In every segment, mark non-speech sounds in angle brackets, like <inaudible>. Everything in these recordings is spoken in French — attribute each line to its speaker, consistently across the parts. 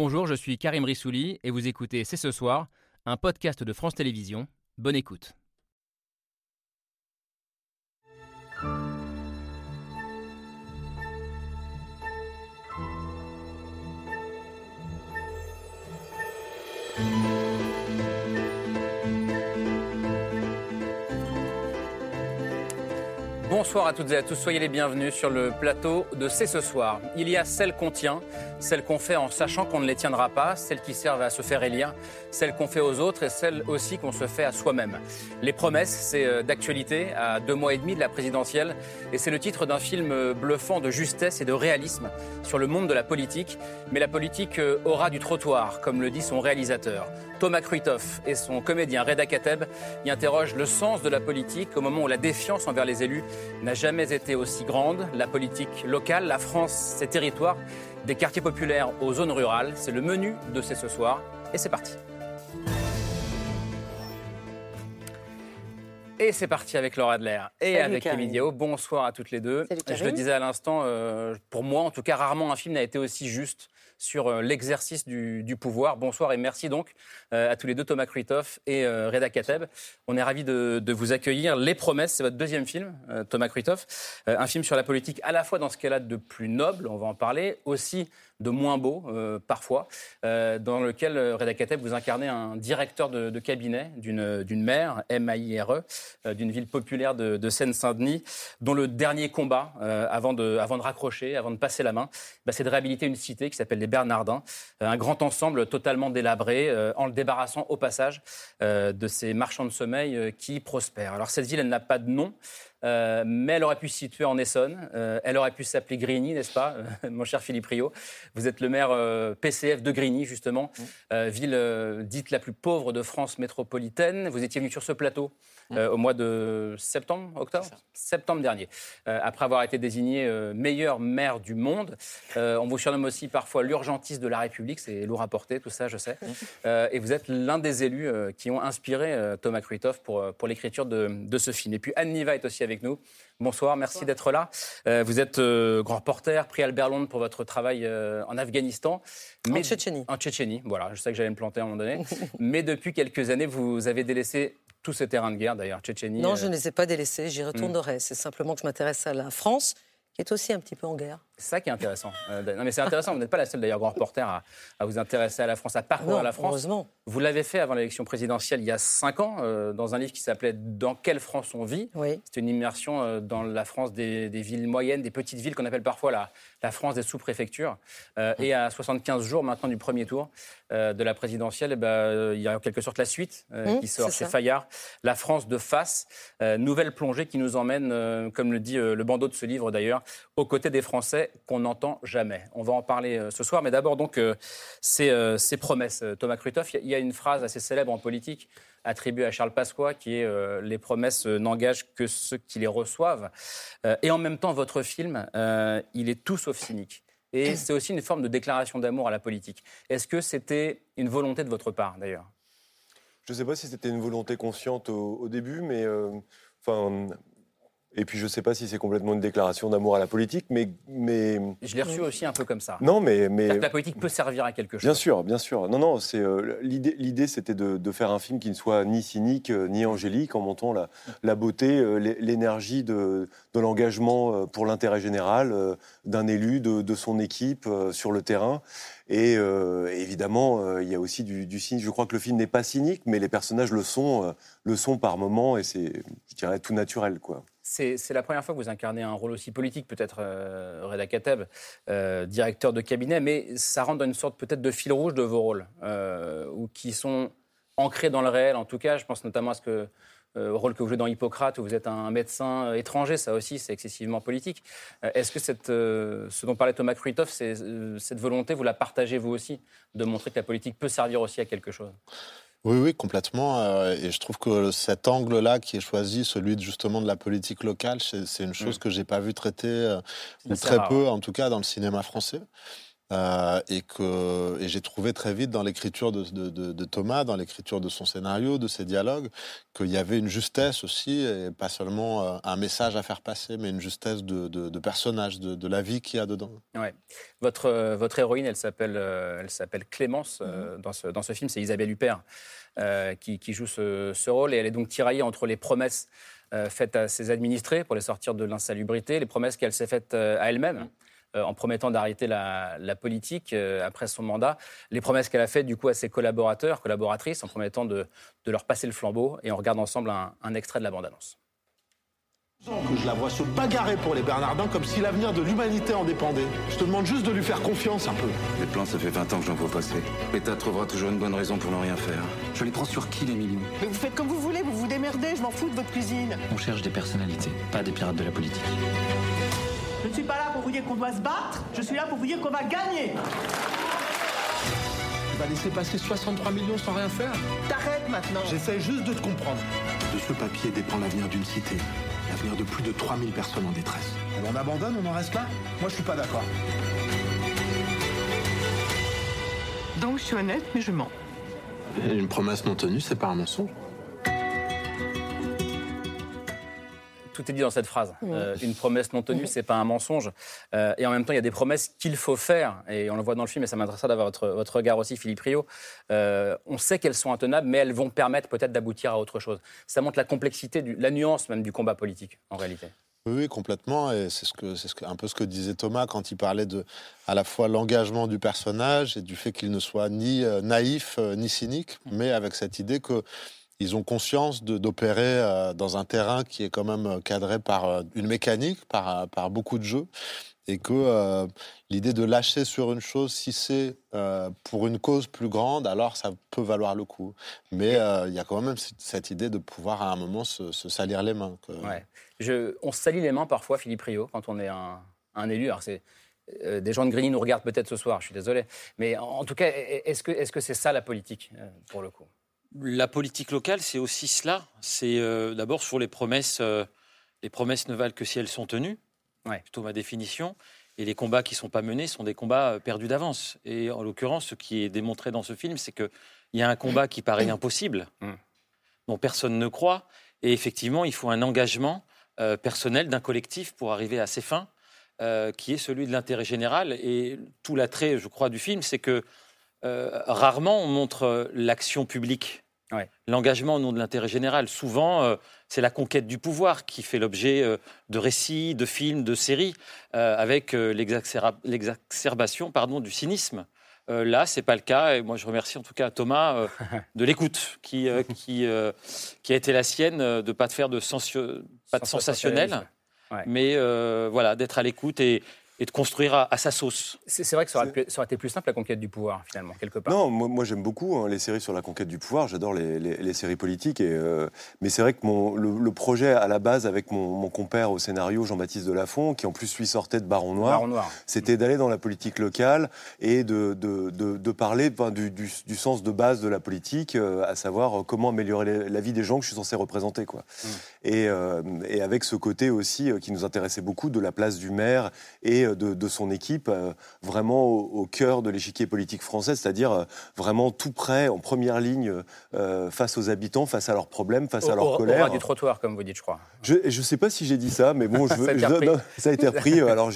Speaker 1: Bonjour, je suis Karim Rissouli et vous écoutez C'est ce soir, un podcast de France Télévisions. Bonne écoute. Bonsoir à toutes et à tous, soyez les bienvenus sur le plateau de C'est ce soir. Il y a celles qu'on tient, celles qu'on fait en sachant qu'on ne les tiendra pas, celles qui servent à se faire élire, celles qu'on fait aux autres et celles aussi qu'on se fait à soi-même. Les promesses, c'est euh, d'actualité à deux mois et demi de la présidentielle et c'est le titre d'un film bluffant de justesse et de réalisme sur le monde de la politique. Mais la politique euh, aura du trottoir, comme le dit son réalisateur. Thomas Kruithoff et son comédien Reda Kateb y interrogent le sens de la politique au moment où la défiance envers les élus n'a jamais été aussi grande. La politique locale, la France, ses territoires, des quartiers populaires aux zones rurales, c'est le menu de C'est ce soir. Et c'est parti. Et c'est parti avec Laura Adler et avec Emilio. Bonsoir à toutes les deux. Je le disais à l'instant, euh, pour moi, en tout cas, rarement un film n'a été aussi juste sur euh, l'exercice du, pouvoir. Bonsoir et merci donc euh, à tous les deux, Thomas Kruithoff et euh, Reda Kateb. On est ravis de, vous accueillir. Les Promesses, c'est votre deuxième film, Thomas Kruithoff. un film sur la politique à la fois dans ce qu'elle a de plus noble, on va en parler, aussi de moins beau parfois, dans lequel Reda Kateb vous incarnez un directeur de, cabinet d'une mère, M-A-I-R-E, d'une ville populaire de, Seine-Saint-Denis, dont le dernier combat avant, de, avant de raccrocher, avant de passer la main, bah, c'est de réhabiliter une cité qui s'appelle les Bernardins, euh, un grand ensemble totalement délabré, euh, en le débarrassant au passage euh, de ces marchands de sommeil qui prospèrent. Alors cette ville, elle n'a pas de nom. Mais elle aurait pu se situer en Essonne. elle aurait pu s'appeler Grigny, n'est-ce pas, <laughs> mon cher Philippe Rio Vous êtes le maire PCF de Grigny, justement, ville dite la plus pauvre de France métropolitaine. Vous étiez venu sur ce plateau euh, au mois de septembre, octobre Septembre dernier. Euh, après avoir été désigné euh, meilleur maire du monde, on vous surnomme aussi parfois l'urgentiste de la République, c'est lourd à porter, tout ça, je sais. et vous êtes l'un des élus qui ont inspiré Thomas Kruithoff pour, pour l'écriture de, de, ce film. Et puis Anne Niva est aussi avec nous. Bonsoir, merci d'être là. vous êtes grand reporter, prix Albert Londres pour votre travail en Afghanistan.
Speaker 2: Mais, en Tchétchénie.
Speaker 1: En Tchétchénie, voilà. Je sais que j'allais me planter à un moment donné. <laughs> mais depuis quelques années, vous avez délaissé tous ces terrains de guerre, d'ailleurs, Tchétchénie.
Speaker 2: Non, je euh, ne les ai pas délaissés, j'y retournerai. Hmm. C'est simplement que je m'intéresse à la France, qui est aussi un petit peu en guerre.
Speaker 1: C'est ça qui est intéressant. Euh, non, mais c'est intéressant. Vous n'êtes pas la seule, d'ailleurs, grand reporter à, vous intéresser à la France, à parcourir la France.
Speaker 2: Heureusement.
Speaker 1: Vous l'avez fait avant l'élection présidentielle il y a cinq ans, euh, dans un livre qui s'appelait Dans quelle France on vit
Speaker 2: oui.
Speaker 1: C'était une immersion dans la France des, villes moyennes, des petites villes qu'on appelle parfois la, la France des sous-préfectures. Mmh. Et à 75 jours maintenant du premier tour, euh, de la présidentielle, eh ben, euh, il y a en quelque sorte la suite euh, mmh, qui sort chez Fayard. La France de face, nouvelle plongée qui nous emmène, comme le dit le bandeau de ce livre d'ailleurs, aux côtés des Français qu'on n'entend jamais. On va en parler ce soir, mais d'abord donc ces, ces, promesses. Thomas Krutoff, il y a une phrase assez célèbre en politique attribuée à Charles Pasqua, qui est Les promesses n'engagent que ceux qui les reçoivent. et en même temps, votre film, il est tout sauf cynique. Et c'est aussi une forme de déclaration d'amour à la politique. Est-ce que c'était une volonté de votre part, d'ailleurs?
Speaker 3: Je ne sais pas si c'était une volonté consciente au, début, mais euh, enfin, et puis je ne sais pas si c'est complètement une déclaration d'amour à la politique, mais, mais
Speaker 1: je l'ai reçu aussi un peu comme ça.
Speaker 3: Non, mais mais
Speaker 1: la politique peut servir à quelque chose.
Speaker 3: Bien sûr, bien sûr. Non, non, c'est euh, l'idée. L'idée, c'était de, faire un film qui ne soit ni cynique euh, ni angélique, en montant la, la beauté, euh, l'énergie de, de l'engagement pour l'intérêt général d'un élu, de, de, son équipe sur le terrain. Et évidemment, il y a aussi du, du cynisme. Je crois que le film n'est pas cynique, mais les personnages le sont, le sont par moments, et c'est, je dirais, tout naturel, quoi.
Speaker 1: C'est la première fois que vous incarnez un rôle aussi politique, peut-être euh, Reda Kateb, euh, directeur de cabinet, mais ça rentre dans une sorte peut-être de fil rouge de vos rôles, euh, ou qui sont ancrés dans le réel. En tout cas, je pense notamment à ce que rôle que vous jouez dans Hippocrate, où vous êtes un médecin étranger, ça aussi, c'est excessivement politique. Est-ce que ce dont parlait Thomas Kruithoff, cette volonté, vous la partagez vous aussi, de montrer que la politique peut servir aussi à quelque chose?
Speaker 4: Oui, oui, complètement. Euh, et je trouve que cet angle-là qui est choisi, celui justement de la politique locale, c'est une chose mm. que j'ai pas vu traiter, euh, ou très peu, en tout cas, dans le cinéma français. Euh, et que et j'ai trouvé très vite dans l'écriture de, de, Thomas, dans l'écriture de son scénario, de ses dialogues, qu'il y avait une justesse aussi, et pas seulement euh, un message à faire passer, mais une justesse de, personnage, de, la vie qu'il y a dedans.
Speaker 1: Ouais. Votre, euh, votre héroïne, elle s'appelle elle s'appelle Clémence mm-hmm. dans, ce, dans ce film, c'est Isabelle Huppert qui, qui, joue ce, ce, rôle, et elle est donc tiraillée entre les promesses faites à ses administrés pour les sortir de l'insalubrité, les promesses qu'elle s'est faites à elle-même. Euh, en promettant d'arrêter la, politique euh, après son mandat. Les promesses qu'elle a faites du coup à ses collaborateurs, collaboratrices, en promettant de, leur passer le flambeau. Et on regarde ensemble un, extrait de la bande-annonce.
Speaker 5: Que je la vois se bagarrer pour les Bernardins comme si l'avenir de l'humanité en dépendait. Je te demande juste de lui faire confiance un peu.
Speaker 6: Les plans, ça fait 20 ans que j'en vois passer. L'État trouvera toujours une bonne raison pour ne rien faire. Je les prends sur qui, les millions?
Speaker 7: Mais vous faites comme vous voulez, vous vous démerdez, je m'en fous de votre cuisine.
Speaker 8: On cherche des personnalités, pas des pirates de la politique.
Speaker 7: Je ne suis pas là pour vous dire qu'on doit se battre, je suis là pour vous dire qu'on va gagner.
Speaker 5: Tu vas laisser passer 63 millions sans rien faire
Speaker 7: T'arrêtes maintenant
Speaker 5: J'essaie juste de te comprendre. De ce papier dépend l'avenir d'une cité, l'avenir de plus de 3000 personnes en détresse. On abandonne, on en reste là Moi je suis pas d'accord.
Speaker 7: Donc je suis honnête, mais je mens.
Speaker 4: Une promesse non tenue, c'est pas un mensonge
Speaker 1: tout est dit dans cette phrase. Euh, une promesse non tenue, c'est pas un mensonge. Euh, et en même temps, il y a des promesses qu'il faut faire. Et on le voit dans le film, et ça m'intéresserait d'avoir votre, votre, regard aussi, Philippe Rio. Euh, on sait qu'elles sont intenables, mais elles vont permettre peut-être d'aboutir à autre chose. Ça montre la complexité, du, la nuance même du combat politique, en réalité.
Speaker 4: Oui, complètement. Et c'est ce que, c'est ce que, un peu ce que disait Thomas quand il parlait de, à la fois l'engagement du personnage et du fait qu'il ne soit ni naïf ni cynique, mm. mais avec cette idée que ils ont conscience d'opérer euh, dans un terrain qui est quand même euh, cadré par euh, une mécanique, par, par beaucoup de jeux, et que l'idée de lâcher sur une chose, si c'est pour une cause plus grande, alors ça peut valoir le coup. Mais il y a quand même cette idée de pouvoir à un moment se, salir les mains.
Speaker 1: Ouais. Je, on se salit les mains parfois, Philippe Rio, quand on est un, un élu. Alors c'est des gens de Grigny nous regardent peut-être ce soir, je suis désolé. Mais en, tout cas, est-ce que c'est -ce c'est ça la politique, pour le coup?
Speaker 9: La politique locale, c'est aussi cela. C'est euh, d'abord sur les promesses. Euh, les promesses ne valent que si elles sont tenues. Ouais. Plutôt ma définition. Et les combats qui ne sont pas menés sont des combats euh, perdus d'avance. Et en l'occurrence, ce qui est démontré dans ce film, c'est qu'il y a un combat qui paraît impossible, mm. dont personne ne croit. Et effectivement, il faut un engagement personnel d'un collectif pour arriver à ses fins, qui est celui de l'intérêt général. Et tout l'attrait, je crois, du film, c'est que euh, rarement on montre euh, l'action publique, l'engagement au nom de l'intérêt général. Souvent, euh, c'est la conquête du pouvoir qui fait l'objet de récits, de films, de séries, avec l'exacerbation pardon, du cynisme. là, c'est pas le cas. Et moi, je remercie en tout cas Thomas <laughs> de l'écoute qui, qui, qui, a été la sienne, de ne pas faire de, pas de sensationnel, mais voilà, d'être à l'écoute et, et de construire à, sa sauce.
Speaker 1: C'est vrai que ça aurait, été plus simple la conquête du pouvoir, finalement, quelque part.
Speaker 3: Non, moi, j'aime beaucoup hein, les séries sur la conquête du pouvoir. J'adore les, séries politiques. Et, euh, mais c'est vrai que mon, le, projet à la base, avec mon, compère au scénario, Jean-Baptiste Delafont, qui en plus lui sortait de Baron Noir, Noir. c'était d'aller dans la politique locale et de, de, de, parler du, du, du, sens de base de la politique, euh, à savoir euh, comment améliorer la vie des gens que je suis censé représenter. Quoi. Mmh. Et, et, avec ce côté aussi qui nous intéressait beaucoup de la place du maire et de, son équipe euh, vraiment au, cœur de l'échiquier politique français, c'est-à-dire euh, vraiment tout près, en première ligne, euh, face aux habitants, face à leurs problèmes, face à leur colère.
Speaker 1: Au du trottoir, comme vous dites, je crois.
Speaker 3: Je ne sais pas si j'ai dit ça, mais bon, <laughs> je, ça, a ça, a été repris. <laughs> alors,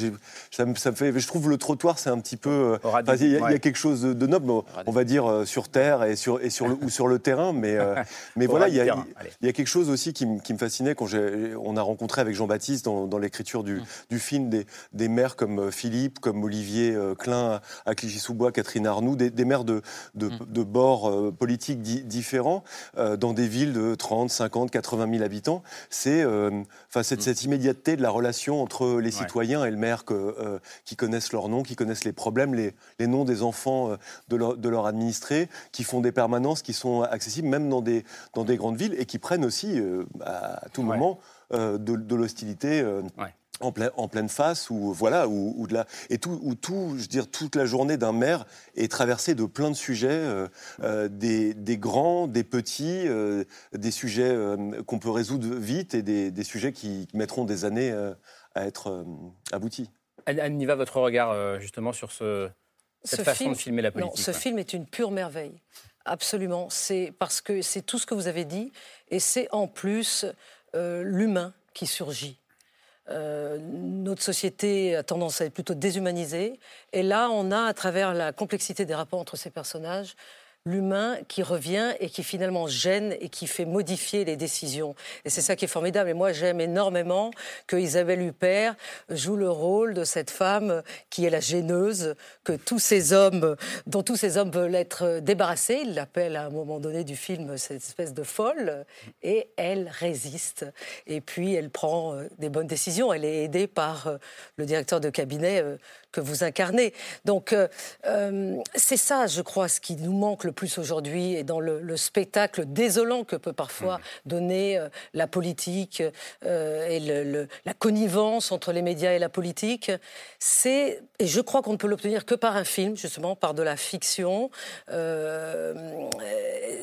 Speaker 3: ça me, ça me, fait, je trouve le trottoir, c'est un petit peu. Il y, a quelque chose de noble, on va dire sur terre et sur, et sur le, ou sur le terrain, mais, <laughs> mais voilà, il y, a, il y, a quelque chose aussi qui, me fascinait quand on a rencontré avec Jean-Baptiste dans, l'écriture du, mm. du, film des, des maires comme euh, Philippe, comme Olivier euh, Klein à Clichy-sous-Bois, Catherine Arnoux, des, maires de, de, mm. bords euh, politiques différents dans des villes de 30, 50, 80 000 habitants. C'est mm. cette, immédiateté de la relation entre les citoyens et le maire qui connaissent leurs noms, qui connaissent les problèmes, les, noms des enfants de, leur, de leur administré, qui font des permanences qui sont accessibles même dans des, dans des grandes villes et qui prennent aussi à tout moment de, l'hostilité en, en, pleine face ou voilà ou, de la et tout ou tout je veux dire toute la journée d'un maire est traversée de plein de sujets euh, euh, des, des, grands des petits euh, des sujets qu'on peut résoudre vite et des, des, sujets qui mettront des années à être aboutis
Speaker 1: Anne Niva, votre regard justement sur ce cette façon de filmer la politique.
Speaker 2: Non, ce film est une pure merveille. Absolument. C'est parce que c'est tout ce que vous avez dit, et c'est en plus euh, l'humain qui surgit. Euh, notre société a tendance à être plutôt déshumanisée. Et là, on a, à travers la complexité des rapports entre ces personnages, l'humain qui revient et qui finalement gêne et qui fait modifier les décisions. Et c'est ça qui est formidable. Et moi, j'aime énormément que Isabelle Huppert joue le rôle de cette femme qui est la gêneuse, que tous ces hommes, dont tous ces hommes veulent être débarrassés. Il l'appelle à un moment donné du film cette espèce de folle, et elle résiste. Et puis, elle prend euh, des bonnes décisions. Elle est aidée par euh, le directeur de cabinet euh, que vous incarnez. Donc, c'est ça, je crois, ce qui nous manque le plus aujourd'hui et dans le, spectacle désolant que peut parfois mmh. donner euh, la politique euh, et le, la connivence entre les médias et la politique, c'est, et je crois qu'on ne peut l'obtenir que par un film, justement, par de la fiction, euh,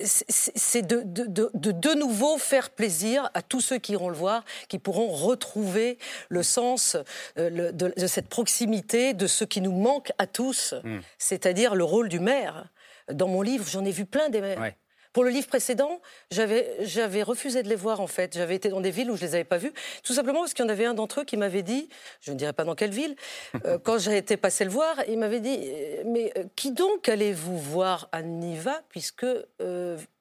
Speaker 2: c'est de de, de de, nouveau faire plaisir à tous ceux qui iront le voir, qui pourront retrouver le sens de, cette proximité, de ce qui nous manque à tous, mmh. c'est-à-dire le rôle du maire dans mon livre, j'en ai vu plein des mères. Pour le livre précédent, j'avais refusé de les voir en fait. J'avais été dans des villes où je les avais pas vus, tout simplement parce qu'il y en avait un d'entre eux qui m'avait dit, je ne dirais pas dans quelle ville, euh, <laughs> quand j'ai été passé le voir, il m'avait dit, euh, mais euh, qui donc allez-vous voir à Niva puisque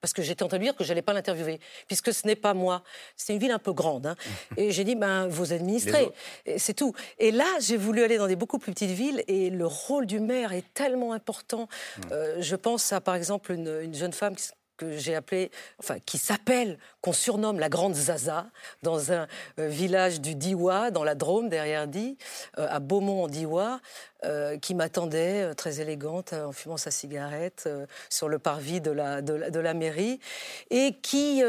Speaker 2: parce que j'étais en train de lui dire que j'allais pas l'interviewer, puisque ce n'est pas moi. C'est une ville un peu grande, hein. <laughs> et j'ai dit, ben vos administrés, c'est tout. Et là, j'ai voulu aller dans des beaucoup plus petites villes, et le rôle du maire est tellement important. je pense à par exemple une, une jeune femme qui que j'ai appelé, enfin, qui s'appelle, qu'on surnomme la Grande Zaza, dans un euh, village du Diwa, dans la Drôme, derrière Di, euh, à Beaumont en Diwa, euh, qui m'attendait très élégante en fumant sa cigarette sur le parvis de la, mairie, et qui,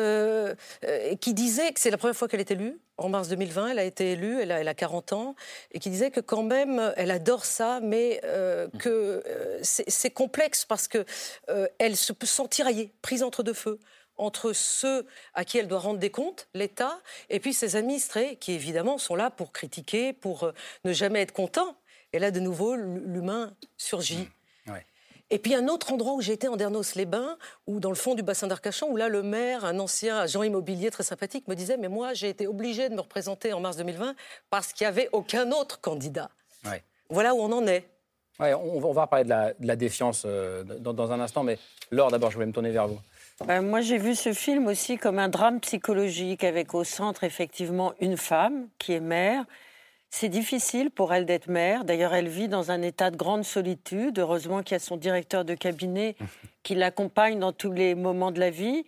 Speaker 2: disait que c'est la première fois qu'elle était élue, en mars 2020, elle a été élue, elle a, elle a, 40 ans, et qui disait que quand même, elle adore ça, mais euh, que euh, c'est complexe parce que euh, elle se peut sentir prise entre deux feux entre ceux à qui elle doit rendre des comptes, l'État, et puis ses administrés, qui évidemment sont là pour critiquer, pour ne jamais être contents. Et là, de nouveau, l'humain surgit. Mmh. Et puis un autre endroit où j'ai été en Dernos-les-Bains, ou dans le fond du bassin d'Arcachon, où là le maire, un ancien agent immobilier très sympathique, me disait mais moi j'ai été obligé de me représenter en mars 2020 parce qu'il n'y avait aucun autre candidat. Voilà où on en est.
Speaker 1: Ouais, on, va parler de la, défiance euh, dans, un instant, mais Laure, d'abord, je voulais me tourner vers vous.
Speaker 10: Ben, moi, j'ai vu ce film aussi comme un drame psychologique, avec au centre effectivement une femme qui est mère, c'est difficile pour elle d'être mère. D'ailleurs, elle vit dans un état de grande solitude. Heureusement qu'il y a son directeur de cabinet <laughs> qui l'accompagne dans tous les moments de la vie.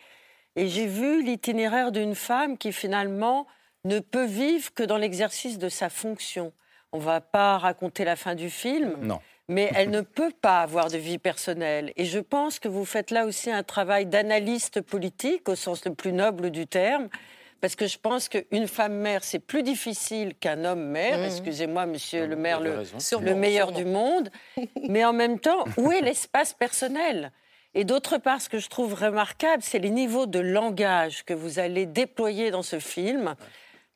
Speaker 10: Et j'ai vu l'itinéraire d'une femme qui finalement ne peut vivre que dans l'exercice de sa fonction. On ne va pas raconter la fin du film.
Speaker 1: Non.
Speaker 10: Mais elle <laughs> ne peut pas avoir de vie personnelle. Et je pense que vous faites là aussi un travail d'analyste politique, au sens le plus noble du terme, parce que je pense qu'une femme mère, c'est plus difficile qu'un homme mère. Mmh. Excusez-moi, monsieur le maire, le, le meilleur du monde. <laughs> Mais en même temps, où est l'espace personnel? Et d'autre part, ce que je trouve remarquable, c'est les niveaux de langage que vous allez déployer dans ce film.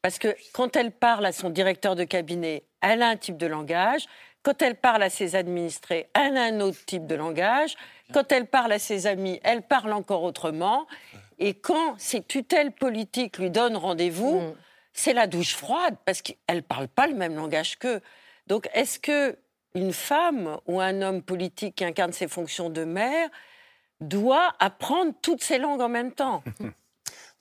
Speaker 10: Parce que quand elle parle à son directeur de cabinet, elle a un type de langage. Quand elle parle à ses administrés, elle a un autre type de langage. Quand elle parle à ses amis, elle parle encore autrement. Et quand ces tutelles politiques lui donnent rendez-vous, mm. c'est la douche froide parce qu'elle ne parle pas le même langage qu'eux. Donc est-ce que une femme ou un homme politique qui incarne ses fonctions de mère doit apprendre toutes ces langues en même temps? <laughs>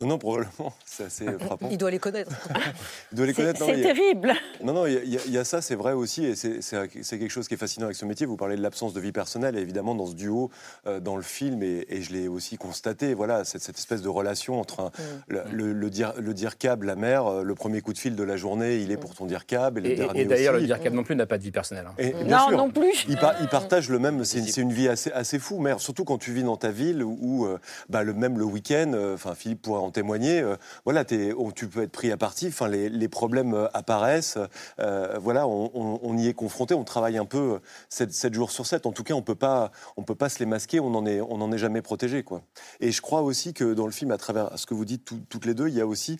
Speaker 3: Non, <laughs> non, probablement. C'est assez frappant.
Speaker 2: Il doit les connaître. <laughs>
Speaker 10: il doit les connaître. C'est terrible.
Speaker 3: Non, non, il y, a ça, c'est vrai aussi, et c'est quelque chose qui est fascinant avec ce métier. Vous parlez de l'absence de vie personnelle, et évidemment, dans ce duo, euh, dans le film, et, je l'ai aussi constaté, voilà, cette, cette, espèce de relation entre mm. le, le, dire, le dire câble, la mère, euh, le premier coup de fil de la journée, il est pour ton dire câble, et,
Speaker 1: et, et d'ailleurs, le dire câble non plus n'a pas de vie personnelle. Hein.
Speaker 10: non, non plus.
Speaker 3: Ils, partagent le même, c'est une vie assez, assez fou, mère, surtout quand tu vis dans ta ville où, euh, bah, le, même le week-end, enfin, Philippe pourrait en témoigner. voilà, tu peux être pris à partie. Enfin, les, problèmes apparaissent. voilà, on, y est confronté. On travaille un peu 7, jours sur 7. En tout cas, on peut pas, on peut pas se les masquer. On n'en est, on est jamais protégé, quoi. Et je crois aussi que dans le film, à travers ce que vous dites toutes les deux, il y a aussi,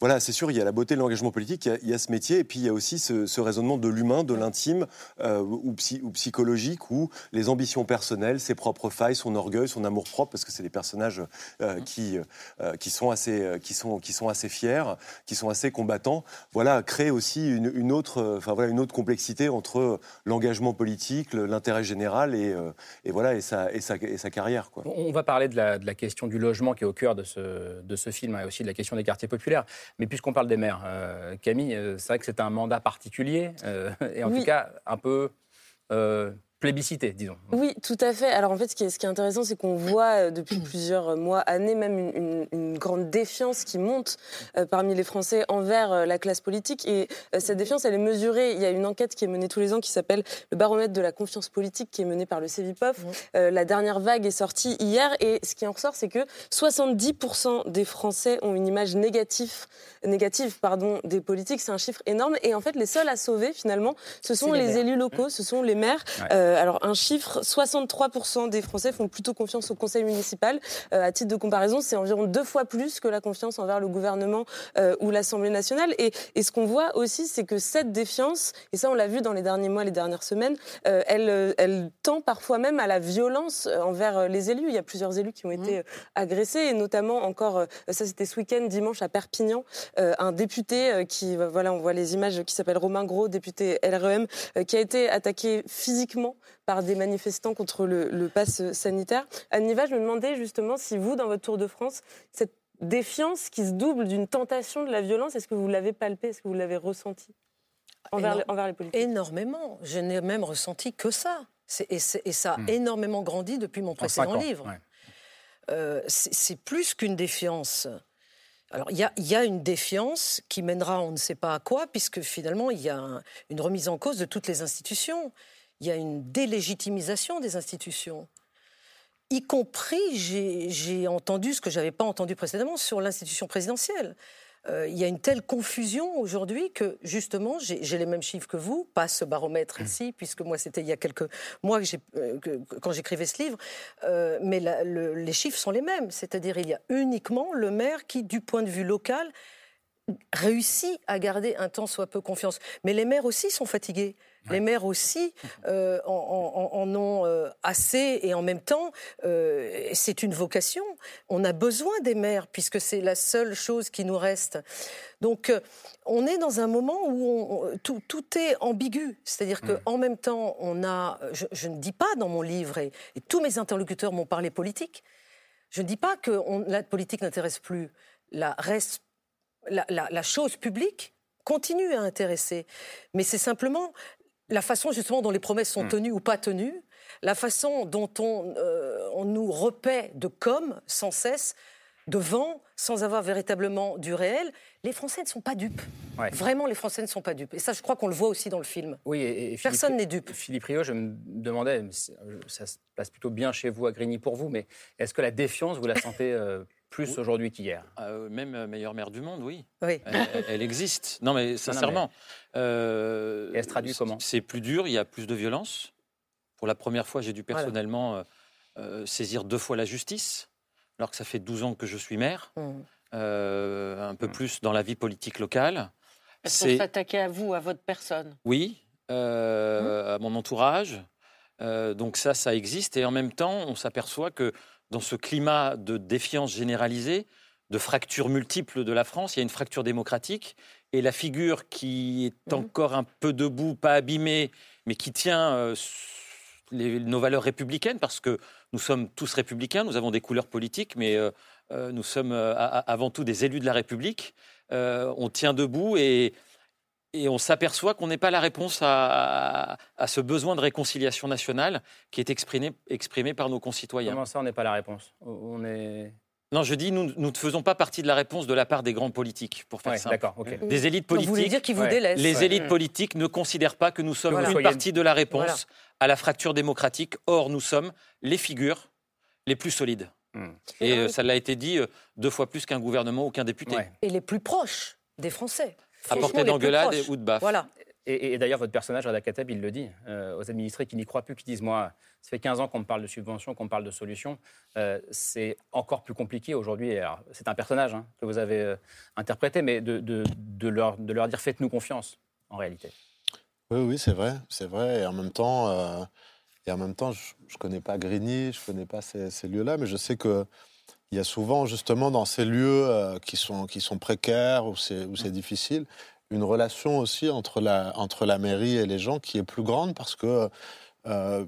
Speaker 3: voilà, c'est sûr, il y a la beauté de l'engagement politique, il y, a, ce métier, et puis il y a aussi ce, raisonnement de l'humain, de l'intime ou, ou psychologique, où les ambitions personnelles, ses propres failles, son orgueil, son amour propre, parce que c'est des personnages euh, qui, euh, qui, sont assez, euh, qui, sont, qui sont assez fiers, qui sont assez combattants, voilà, créent aussi une, autre, enfin, voilà, une autre complexité entre l'engagement politique, l'intérêt général et, et, voilà, et, sa, et, sa, et sa carrière. Quoi.
Speaker 1: On va parler de la, de la, question du logement qui est au cœur de ce, de ce film et aussi de la question des quartiers populaires. Mais puisqu'on parle des maires, Camille, c'est vrai que c'est un mandat particulier et en tout cas un peu plébiscité, disons.
Speaker 11: Oui, tout à fait. Alors en fait, ce qui est, ce qui est intéressant, c'est qu'on voit euh, depuis plusieurs mois, années, même une, une, grande défiance qui monte euh, parmi les Français envers euh, la classe politique. Et cette défiance, elle est mesurée. Il y a une enquête qui est menée tous les ans qui s'appelle le baromètre de la confiance politique, qui est menée par le CEVIPOF. la dernière vague est sortie hier, et ce qui en ressort, c'est que 70% des Français ont une image négative, négative pardon, des politiques. C'est un chiffre énorme. Et en fait, les seuls à sauver, finalement, ce sont les, élus locaux, ce sont les maires. Euh, alors un chiffre, 63% des Français font plutôt confiance au conseil municipal. Euh, à titre de comparaison, c'est environ deux fois plus que la confiance envers le gouvernement euh, ou l'Assemblée nationale. Et, ce qu'on voit aussi, c'est que cette défiance, et ça on l'a vu dans les derniers mois, les dernières semaines, elle, elle tend parfois même à la violence envers les élus. Il y a plusieurs élus qui ont été mmh. agressés, et notamment encore, ça c'était ce week-end, dimanche à Perpignan, un député qui, voilà, on voit les images, qui s'appelle Romain Gros, député LREM, qui a été attaqué physiquement par des manifestants contre le, le pass sanitaire. Aniva, je me demandais justement si vous, dans votre Tour de France, cette défiance qui se double d'une tentation de la violence, est-ce que vous l'avez palpée, est-ce que vous l'avez ressenti envers, envers, les politiques?
Speaker 2: Énormément. Je n'ai même ressenti que ça. Et, et, ça a hmm. énormément grandi depuis mon précédent livre. Euh, c'est plus qu'une défiance. Alors, il y, y, a une défiance qui mènera on ne sait pas à quoi, puisque finalement, il y a une remise en cause de toutes les institutions il y a une délégitimisation des institutions. Y compris, j'ai entendu ce que je n'avais pas entendu précédemment sur l'institution présidentielle. Euh, il y a une telle confusion aujourd'hui que justement, j'ai les mêmes chiffres que vous, pas ce baromètre ici, puisque moi c'était il y a quelques mois que euh, quand j'écrivais ce livre, euh, mais les chiffres sont les mêmes. C'est-à-dire il y a uniquement le maire qui, du point de vue local, réussit à garder un temps soit peu confiance. Mais les maires aussi sont fatigués. Les maires aussi euh, en, ont euh, assez et en même temps, euh, c'est une vocation. On a besoin des maires puisque c'est la seule chose qui nous reste. Donc, on est dans un moment où tout, est ambigu. C'est-à-dire qu'en même temps, on a. Je, ne dis pas dans mon livre, et, tous mes interlocuteurs m'ont parlé politique, je ne dis pas que la politique n'intéresse plus. La, reste, la chose publique continue à intéresser. Mais c'est simplement la façon justement dont les promesses sont hmm. tenues ou pas tenues, la façon dont on, euh, on nous repaît de com sans cesse, devant, sans avoir véritablement du réel, les Français ne sont pas dupes. Vraiment, les Français ne sont pas dupes. Et ça, je crois qu'on le voit aussi dans le film. Oui, et, Personne n'est dupe.
Speaker 1: Philippe Rio, je me demandais, ça se passe plutôt bien chez vous, à Grigny pour vous, mais est-ce que la défiance, vous la sentez euh, plus aujourd'hui qu'hier.
Speaker 9: Euh, même euh, meilleure mère du monde, oui. oui. Elle, existe. Non, mais <laughs> sincèrement.
Speaker 1: Euh, Et elle se traduit comment?
Speaker 9: C'est plus dur, il y a plus de violence. Pour la première fois, j'ai dû personnellement saisir deux fois la justice, alors que ça fait 12 ans que je suis maire. Mmh. un peu mmh. plus dans la vie politique locale.
Speaker 10: Est-ce qu'on s'attaquait à vous, à votre personne?
Speaker 9: Oui, mmh. à mon entourage. donc ça, ça existe. Et en même temps, on s'aperçoit que dans ce climat de défiance généralisée, de fractures multiples de la France, il y a une fracture démocratique. Et la figure qui est mmh. encore un peu debout, pas abîmée, mais qui tient euh, nos valeurs républicaines, parce que nous sommes tous républicains, nous avons des couleurs politiques, mais euh, euh, nous sommes avant tout des élus de la République. on tient debout et, et on s'aperçoit qu'on n'est pas la réponse à, ce besoin de réconciliation nationale qui est exprimé, exprimé par nos concitoyens.
Speaker 1: Comment ça, on n'est pas la réponse? On est...
Speaker 9: Non, je dis, nous, nous ne faisons pas partie de la réponse de la part des grands politiques, pour faire ça.
Speaker 1: D'accord,
Speaker 9: Des élites politiques. vous
Speaker 2: voulez dire qu'ils vous délaissent
Speaker 9: Les élites mm. politiques ne considèrent pas que nous sommes une partie de la réponse à la fracture démocratique. Or, nous sommes les figures les plus solides. Hmm. Et ça l'a été dit deux fois plus qu'un gouvernement ou qu'un député.
Speaker 2: Et les plus proches des Français.
Speaker 9: À portée d'engueulade ou de baffe.
Speaker 2: Voilà.
Speaker 1: Et, d'ailleurs, votre personnage, Rada Kateb, il le dit aux administrés qui n'y croient plus, qui disent Moi, ça fait 15 ans qu'on me parle de subventions, qu'on me parle de solutions. c'est encore plus compliqué aujourd'hui. C'est un personnage hein, que vous avez interprété, mais de, de, de, leur, de leur dire Faites-nous confiance, en réalité.
Speaker 4: Oui, oui, c'est vrai, c'est vrai. Et en même temps, euh, et en même temps, je, ne connais pas Grigny, je connais pas ces, lieux-là, mais je sais que il y a souvent justement dans ces lieux euh, qui sont qui sont précaires où c'est où c'est difficile, une relation aussi entre la entre la mairie et les gens qui est plus grande parce que euh,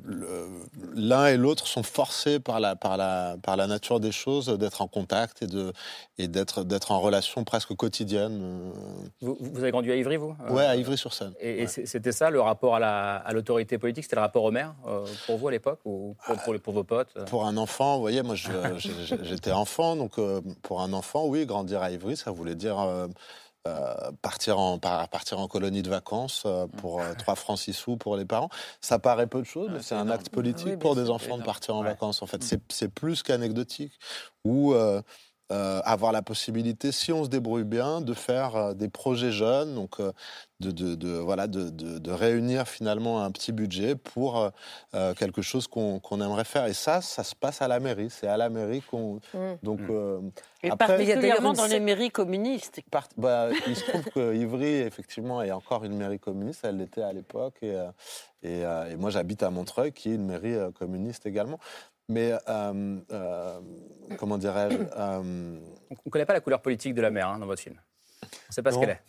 Speaker 4: l'un et l'autre sont forcés par la, par, la, par la nature des choses d'être en contact et, de, et d'être, d'être en relation presque quotidienne.
Speaker 1: Vous, vous avez grandi à Ivry, vous
Speaker 4: Oui, à Ivry-sur-Seine.
Speaker 1: Et, c'était ça le rapport à, la, à l'autorité politique C'était le rapport au maire euh, pour vous à l'époque ou pour, pour, pour, vos potes
Speaker 4: Pour un enfant, vous voyez, moi j'étais enfant, donc euh, pour un enfant, oui, grandir à Ivry, ça voulait dire euh, partir, en, partir en colonie de vacances euh, pour 3 euh, francs 6 sous pour les parents. Ça paraît peu de choses, mais c'est un acte politique pour des enfants de partir en vacances. En fait, c'est plus qu'anecdotique. Ou euh, avoir la possibilité, si on se débrouille bien, de faire euh, des projets jeunes, donc euh, de, de, de, voilà, de, de, réunir finalement un petit budget pour quelque chose qu'on aimerait faire. Et ça, ça se passe à la mairie. C'est à la mairie qu'on.
Speaker 10: Mmh. Donc, mmh. Et après, particulièrement dans les mairies communistes.
Speaker 4: bah, il se trouve que Ivry, effectivement, est encore une mairie communiste. Elle l'était à l'époque. Et, et, et, moi, j'habite à Montreuil, qui est une mairie communiste également. Mais euh, euh, comment dirais-je
Speaker 1: euh, On ne connaît pas la couleur politique de la mer hein, dans votre film. On ne sait pas ce qu'elle est.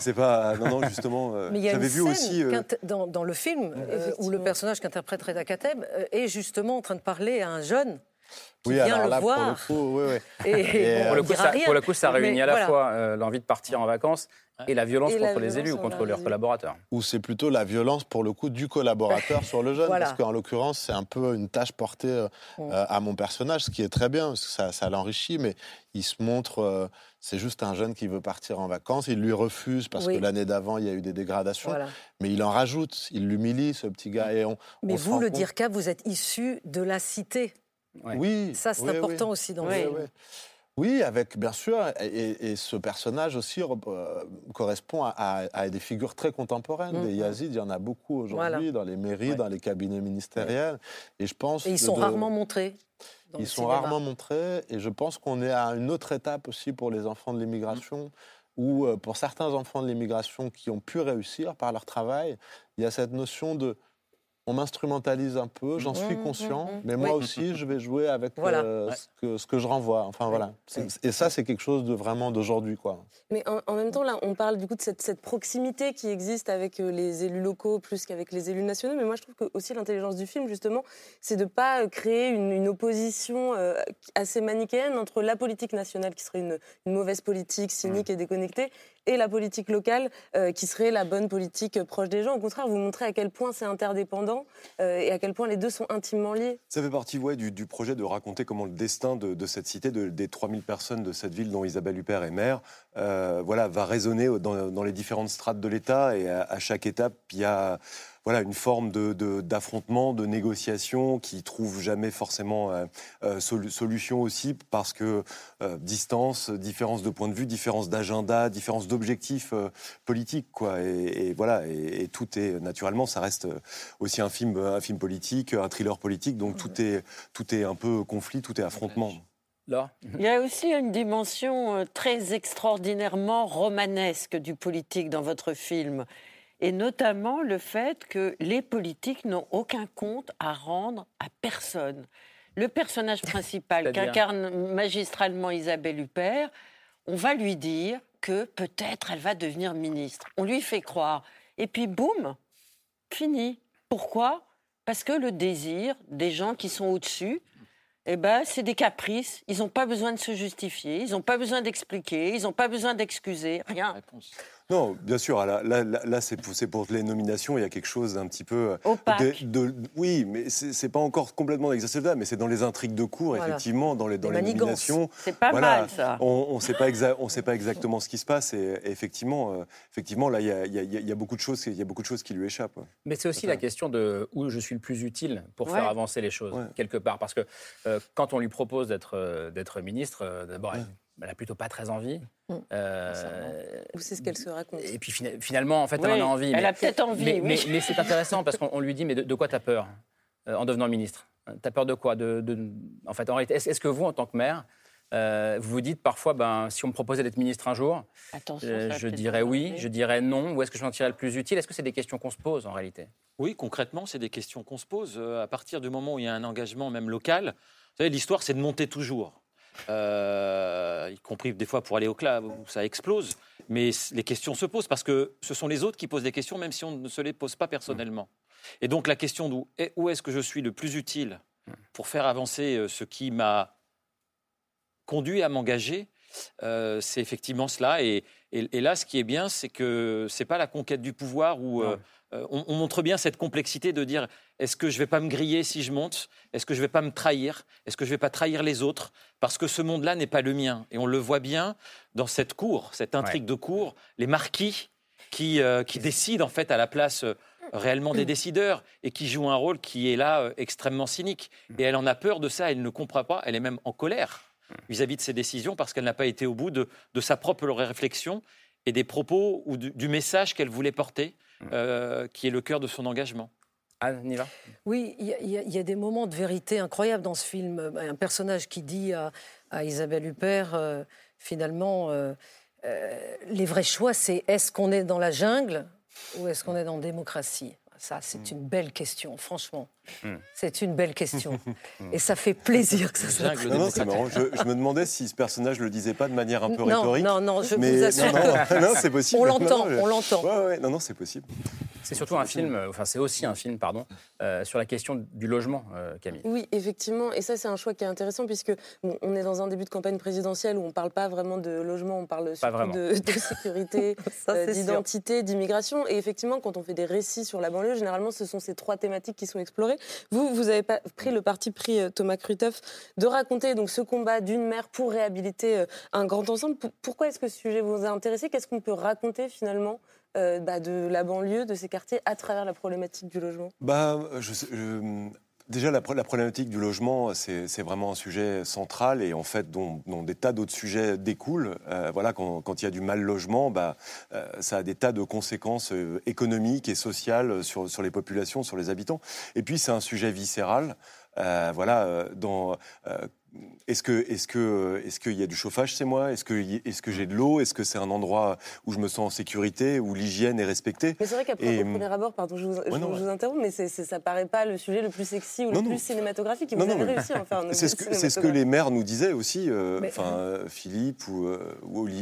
Speaker 3: C'est pas. Non, non, justement.
Speaker 2: Mais il y a une vu scène aussi, dans, dans, le film où le personnage qu'interprète Reda Kateb est justement en train de parler à un jeune qui oui, vient le voir.
Speaker 4: Pour le coup, oui, oui.
Speaker 1: Et, pour, le coup, ça, pour, le coup, ça, réunit à la fois l'envie de partir en vacances et la violence contre les élus ou contre leurs collaborateurs.
Speaker 4: Ou c'est plutôt la violence, pour le coup, du collaborateur <laughs> sur le jeune. Parce qu'en l'occurrence, c'est un peu une tâche portée euh, mm. euh, à mon personnage, ce qui est très bien, parce que ça, ça l'enrichit, mais il se montre, euh, c'est juste un jeune qui veut partir en vacances, il lui refuse parce que l'année d'avant, il y a eu des dégradations, mais il en rajoute, il l'humilie, ce petit gars. Et on,
Speaker 2: mais vous, le qu'à vous êtes issu de la cité.
Speaker 4: Oui.
Speaker 2: Ça, c'est important aussi dans le film.
Speaker 4: Oui, avec bien sûr, et, ce personnage aussi euh, correspond à, des figures très contemporaines. Des mhm. Yazid, il y en a beaucoup aujourd'hui dans les mairies, dans les cabinets ministériels. Et je pense.
Speaker 2: Et ils sont rarement montrés.
Speaker 4: ils sont rarement montrés, et je pense qu'on est à une autre étape aussi pour les enfants de l'immigration. Mhm. Où euh, pour certains enfants de l'immigration qui ont pu réussir par leur travail, il y a cette notion de on m'instrumentalise un peu, j'en suis mmh, mmh, conscient, mmh. mais moi aussi, je vais jouer avec euh, ce, que, ce, que, je renvoie. Enfin voilà. Et ça, c'est quelque chose de vraiment d'aujourd'hui, quoi.
Speaker 11: Mais en, même temps, là, on parle du coup de cette, cette proximité qui existe avec euh, les élus locaux plus qu'avec les élus nationaux. Mais moi, je trouve que aussi l'intelligence du film, justement, c'est de pas euh, créer une, opposition assez manichéenne entre la politique nationale, qui serait une, une mauvaise politique, cynique et déconnectée, et la politique locale, qui serait la bonne politique proche des gens. Au contraire, vous montrez à quel point c'est interdépendant euh, et à quel point les deux sont intimement liés.
Speaker 3: Ça fait partie ouais, du, projet de raconter comment le destin de, cette cité, de, des 3000 personnes de cette ville dont Isabelle Huppert est maire, euh, voilà, va résonner dans, les différentes strates de l'État et à, chaque étape, il y a voilà, une forme d'affrontement, de, de, négociation qui trouve jamais forcément euh, euh, solution aussi parce que euh, distance, différence de point de vue, différence d'agenda, différence d'objectifs politiques, quoi. Et, voilà, et, tout est naturellement, ça reste aussi un film, un film politique, un thriller politique, donc tout est, tout est un peu conflit, tout est affrontement.
Speaker 10: Là. Il y a aussi une dimension très extraordinairement romanesque du politique dans votre film et notamment le fait que les politiques n'ont aucun compte à rendre à personne. Le personnage principal qu'incarne magistralement Isabelle Huppert, on va lui dire que peut-être elle va devenir ministre. On lui fait croire. Et puis, boum, fini. Pourquoi? Parce que le désir des gens qui sont au-dessus, eh ben, c'est des caprices. Ils n'ont pas besoin de se justifier, ils n'ont pas besoin d'expliquer, ils n'ont pas besoin d'excuser, rien.
Speaker 3: Non, bien sûr. Là, là, là c'est pour, pour, les nominations. Il y a quelque chose d'un petit peu.
Speaker 10: Opaque.
Speaker 3: De, oui, mais c'est pas encore complètement exercé là, mais c'est dans les intrigues de cours, effectivement, dans les, dans les nominations.
Speaker 10: C'est pas mal, ça.
Speaker 3: On ne sait, pas sait pas exactement ce qui se passe. Et, effectivement, effectivement, là, il y, a, y a, beaucoup de choses, il y a beaucoup de choses qui lui échappent.
Speaker 1: Mais c'est aussi la question de où je suis le plus utile pour faire avancer les choses, quelque part. Parce que quand on lui propose d'être d'être ministre, d'abord, elle n'a plutôt pas très envie.
Speaker 11: Mm. Euh, Ou c'est ce qu'elle se raconte.
Speaker 1: Et puis finalement, en fait, elle en a envie.
Speaker 10: Elle a peut-être envie,
Speaker 1: mais,
Speaker 10: oui.
Speaker 1: mais, c'est intéressant parce qu'on lui dit, mais de, quoi tu as peur euh, en devenant ministre? Tu as peur de quoi? De, En fait, en réalité, est-ce que vous, en tant que maire, euh, vous vous dites parfois, ben, si on me proposait d'être ministre un jour, je dirais oui, je dirais non. Où est-ce que je m'en tirerais le plus utile? Est-ce que c'est des questions qu'on se pose en réalité?
Speaker 9: Oui, concrètement, c'est des questions qu'on se pose. à partir du moment où il y a un engagement, même local, vous savez, l'histoire, c'est de monter toujours. Euh, y compris des fois pour aller au club où ça explose. Mais les questions se posent parce que ce sont les autres qui posent des questions, même si on ne se les pose pas personnellement. Et donc la question d'où où est-ce que je suis le plus utile pour faire avancer euh, ce qui m'a conduit à m'engager, euh, c'est effectivement cela. Et, là, ce qui est bien, c'est que c'est pas la conquête du pouvoir où euh, on, montre bien cette complexité de dire est-ce que je ne vais pas me griller si je monte? Est-ce que je ne vais pas me trahir? Est-ce que je ne vais pas trahir les autres? Parce que ce monde-là n'est pas le mien. Et on le voit bien dans cette cour, cette intrigue de cour, les marquis qui, euh, qui, décident en fait à la place euh, réellement des décideurs et qui jouent un rôle qui est là extrêmement cynique. Et elle en a peur de ça, elle ne comprend pas, elle est même en colère vis-à-vis de ses décisions parce qu'elle n'a pas été au bout de, sa propre réflexion et des propos ou du message qu'elle voulait porter. Euh, qui est le cœur de son engagement.
Speaker 1: Anne, Niva
Speaker 2: Oui, il y, a des moments de vérité incroyables dans ce film. Un personnage qui dit à, Isabelle Huppert, euh, finalement, euh, les vrais choix, c'est est-ce qu'on est dans la jungle ou est-ce qu'on est dans la démocratie? Ça, c'est mm. une belle question, franchement. Mm. C'est une belle question. <laughs> Et ça fait plaisir que ça soit.
Speaker 3: Non, non c'est marrant. Je, me demandais si ce personnage ne le disait pas de manière un peu rhétorique.
Speaker 2: Non, non, je vous assure.
Speaker 3: Non, c'est possible.
Speaker 2: On l'entend, on l'entend.
Speaker 3: Ouais, ouais, non, non, c'est possible.
Speaker 1: C'est surtout un film, euh, enfin c'est aussi un film, pardon, euh, sur la question du logement, euh, Camille.
Speaker 11: Oui, effectivement, et ça c'est un choix qui est intéressant puisque on est dans un début de campagne présidentielle où on ne parle pas vraiment de logement, on parle surtout de, sécurité, <laughs> d'identité, d'immigration. Et effectivement, quand on fait des récits sur la banlieue, généralement ce sont ces trois thématiques qui sont explorées. Vous, vous avez pris le parti pris Thomas Krutoff de raconter donc ce combat d'une mère pour réhabiliter un grand ensemble. Pourquoi est-ce que ce sujet vous a intéressé? Qu'est-ce qu'on peut raconter finalement euh, bah, de la banlieue, de ces quartiers, à travers la problématique du logement?
Speaker 3: Bah, Déjà, la, problématique du logement, c'est vraiment un sujet central et en fait, dont, des tas d'autres sujets découlent. Euh, voilà, quand, il y a du mal logement, bah, euh, ça a des tas de conséquences économiques et sociales sur, sur les populations, sur les habitants. Et puis, c'est un sujet viscéral. voilà, dans, est-ce que est-ce que est-ce qu'il y a du chauffage chez moi? Est-ce que est-ce que j'ai de l'eau? Est-ce que c'est un endroit où je me sens en sécurité, où l'hygiène est respectée?
Speaker 11: Mais c'est vrai qu'après au premier abord, pardon, je vous, vous interromps, mais c'est, ça paraît pas le sujet le plus sexy ou le plus cinématographique. Et vous avez réussi à en faire un
Speaker 3: C'est ce que c'est ce que les maires nous disaient aussi. Euh, enfin, euh, Philippe ou, euh,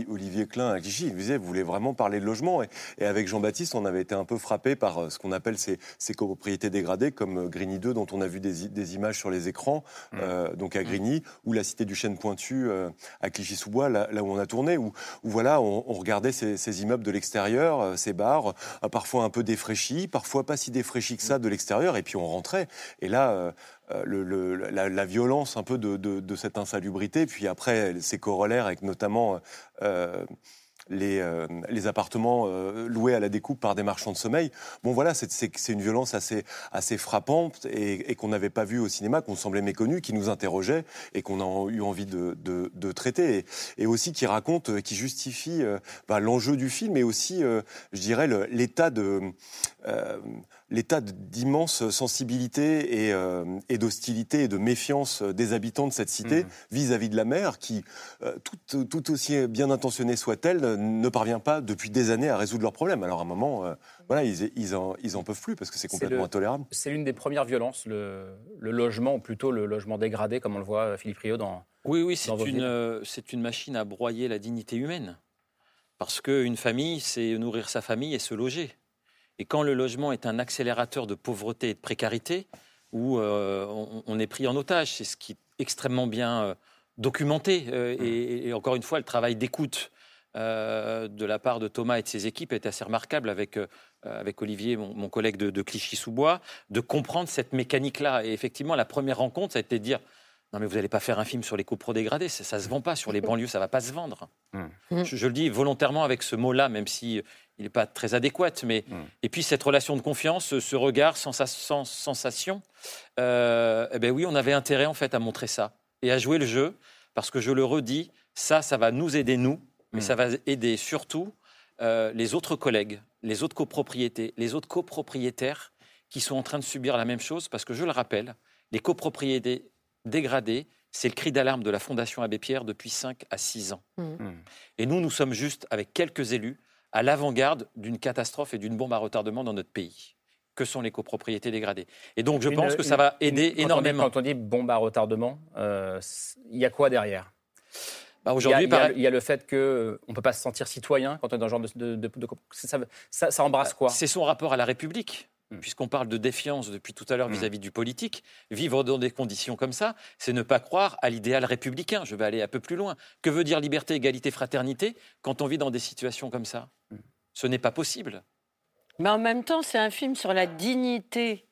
Speaker 3: Olivier Klein à Clichy, ils disaient vous voulez vraiment parler de logement? Et, avec Jean-Baptiste, on avait été un peu frappé par ce qu'on appelle ces, ces, copropriétés dégradées comme Grigny 2 dont on a vu des, des images sur les écrans, mmh. donc à mmh. Grigny, où la cité du Chêne Pointu euh, à Clichy-sous-Bois, là, où on a tourné, où, voilà, on, regardait ces, immeubles de l'extérieur, euh, ces bars, euh, parfois un peu défraîchis, parfois pas si défraîchis que ça de l'extérieur, et puis on rentrait. Et là, la, violence un peu de, cette insalubrité, puis après ses corollaires avec notamment les, euh, les appartements euh, loués à la découpe par des marchands de sommeil. Bon, voilà, c'est une violence assez, assez frappante et, qu'on n'avait pas vue au cinéma, qu'on semblait méconnue, qui nous interrogeait et qu'on a eu envie de, de, de traiter. Et, aussi qui raconte, euh, qui justifie bah, l'enjeu du film et aussi, je dirais, l'état de l'état d'immense sensibilité et, euh, et d'hostilité et de méfiance des habitants de cette cité mmh. vis-à-vis de la mer, qui, euh, tout, tout, aussi bien intentionnée soit-elle, ne parvient pas depuis des années à résoudre leurs problèmes. Alors à un moment, euh, voilà, ils, ils, en, ils en peuvent plus parce que c'est complètement intolérable.
Speaker 1: C'est l'une des premières violences, le, le, logement, ou plutôt le logement dégradé, comme on le voit Philippe Rio dans.
Speaker 9: Oui, oui, c'est une, c'est une machine à broyer la dignité humaine. Parce qu'une famille, c'est nourrir sa famille et se loger. Et quand le logement est un accélérateur de pauvreté et de précarité, où euh, on, est pris en otage, c'est ce qui est extrêmement bien euh, documenté. Euh, et, encore une fois, le travail d'écoute de la part de Thomas et de ses équipes est assez remarquable avec, avec Olivier, mon, collègue de, de Clichy-sous-Bois, de comprendre cette mécanique-là. Et effectivement, la première rencontre, ça a été de dire non, mais vous n'allez pas faire un film sur les copros dégradés, ça ne se vend pas. Sur les banlieues, ça ne va pas se vendre. Mmh. Je, le dis volontairement avec ce mot-là, même si il n'est pas très adéquat. Mais... Mmh. Et puis cette relation de confiance, ce regard sans, sensation, euh, eh ben oui, on avait intérêt en fait à montrer ça et à jouer le jeu, parce que je le redis, ça, ça va nous aider nous, mais mmh. ça va aider surtout euh, les autres collègues, les autres copropriétés, les autres copropriétaires qui sont en train de subir la même chose, parce que je le rappelle, les copropriétés dégradé, c'est le cri d'alarme de la Fondation Abbé Pierre depuis 5 à 6 ans. Mmh. Et nous, nous sommes juste, avec quelques élus, à l'avant-garde d'une catastrophe et d'une bombe à retardement dans notre pays que sont les copropriétés dégradées. Et donc, je pense que ça va aider énormément.
Speaker 1: quand on dit bombe à retardement, euh, il y a quoi derrière?
Speaker 9: Bah aujourd'hui,
Speaker 1: il, y a le fait qu'on euh, ne peut pas se sentir citoyen quand on est dans ce genre de... ça, ça, embrasse quoi?
Speaker 9: C'est son rapport à la République. Hmm. puisqu'on parle de défiance depuis tout à l'heure hmm. vis-à-vis du politique, vivre dans des conditions comme ça, c'est ne pas croire à l'idéal républicain. Je vais aller un peu plus loin. Que veut dire liberté, égalité, fraternité quand on vit dans des situations comme ça? Hmm. Ce n'est pas possible.
Speaker 10: Mais en même temps, c'est un film sur la dignité,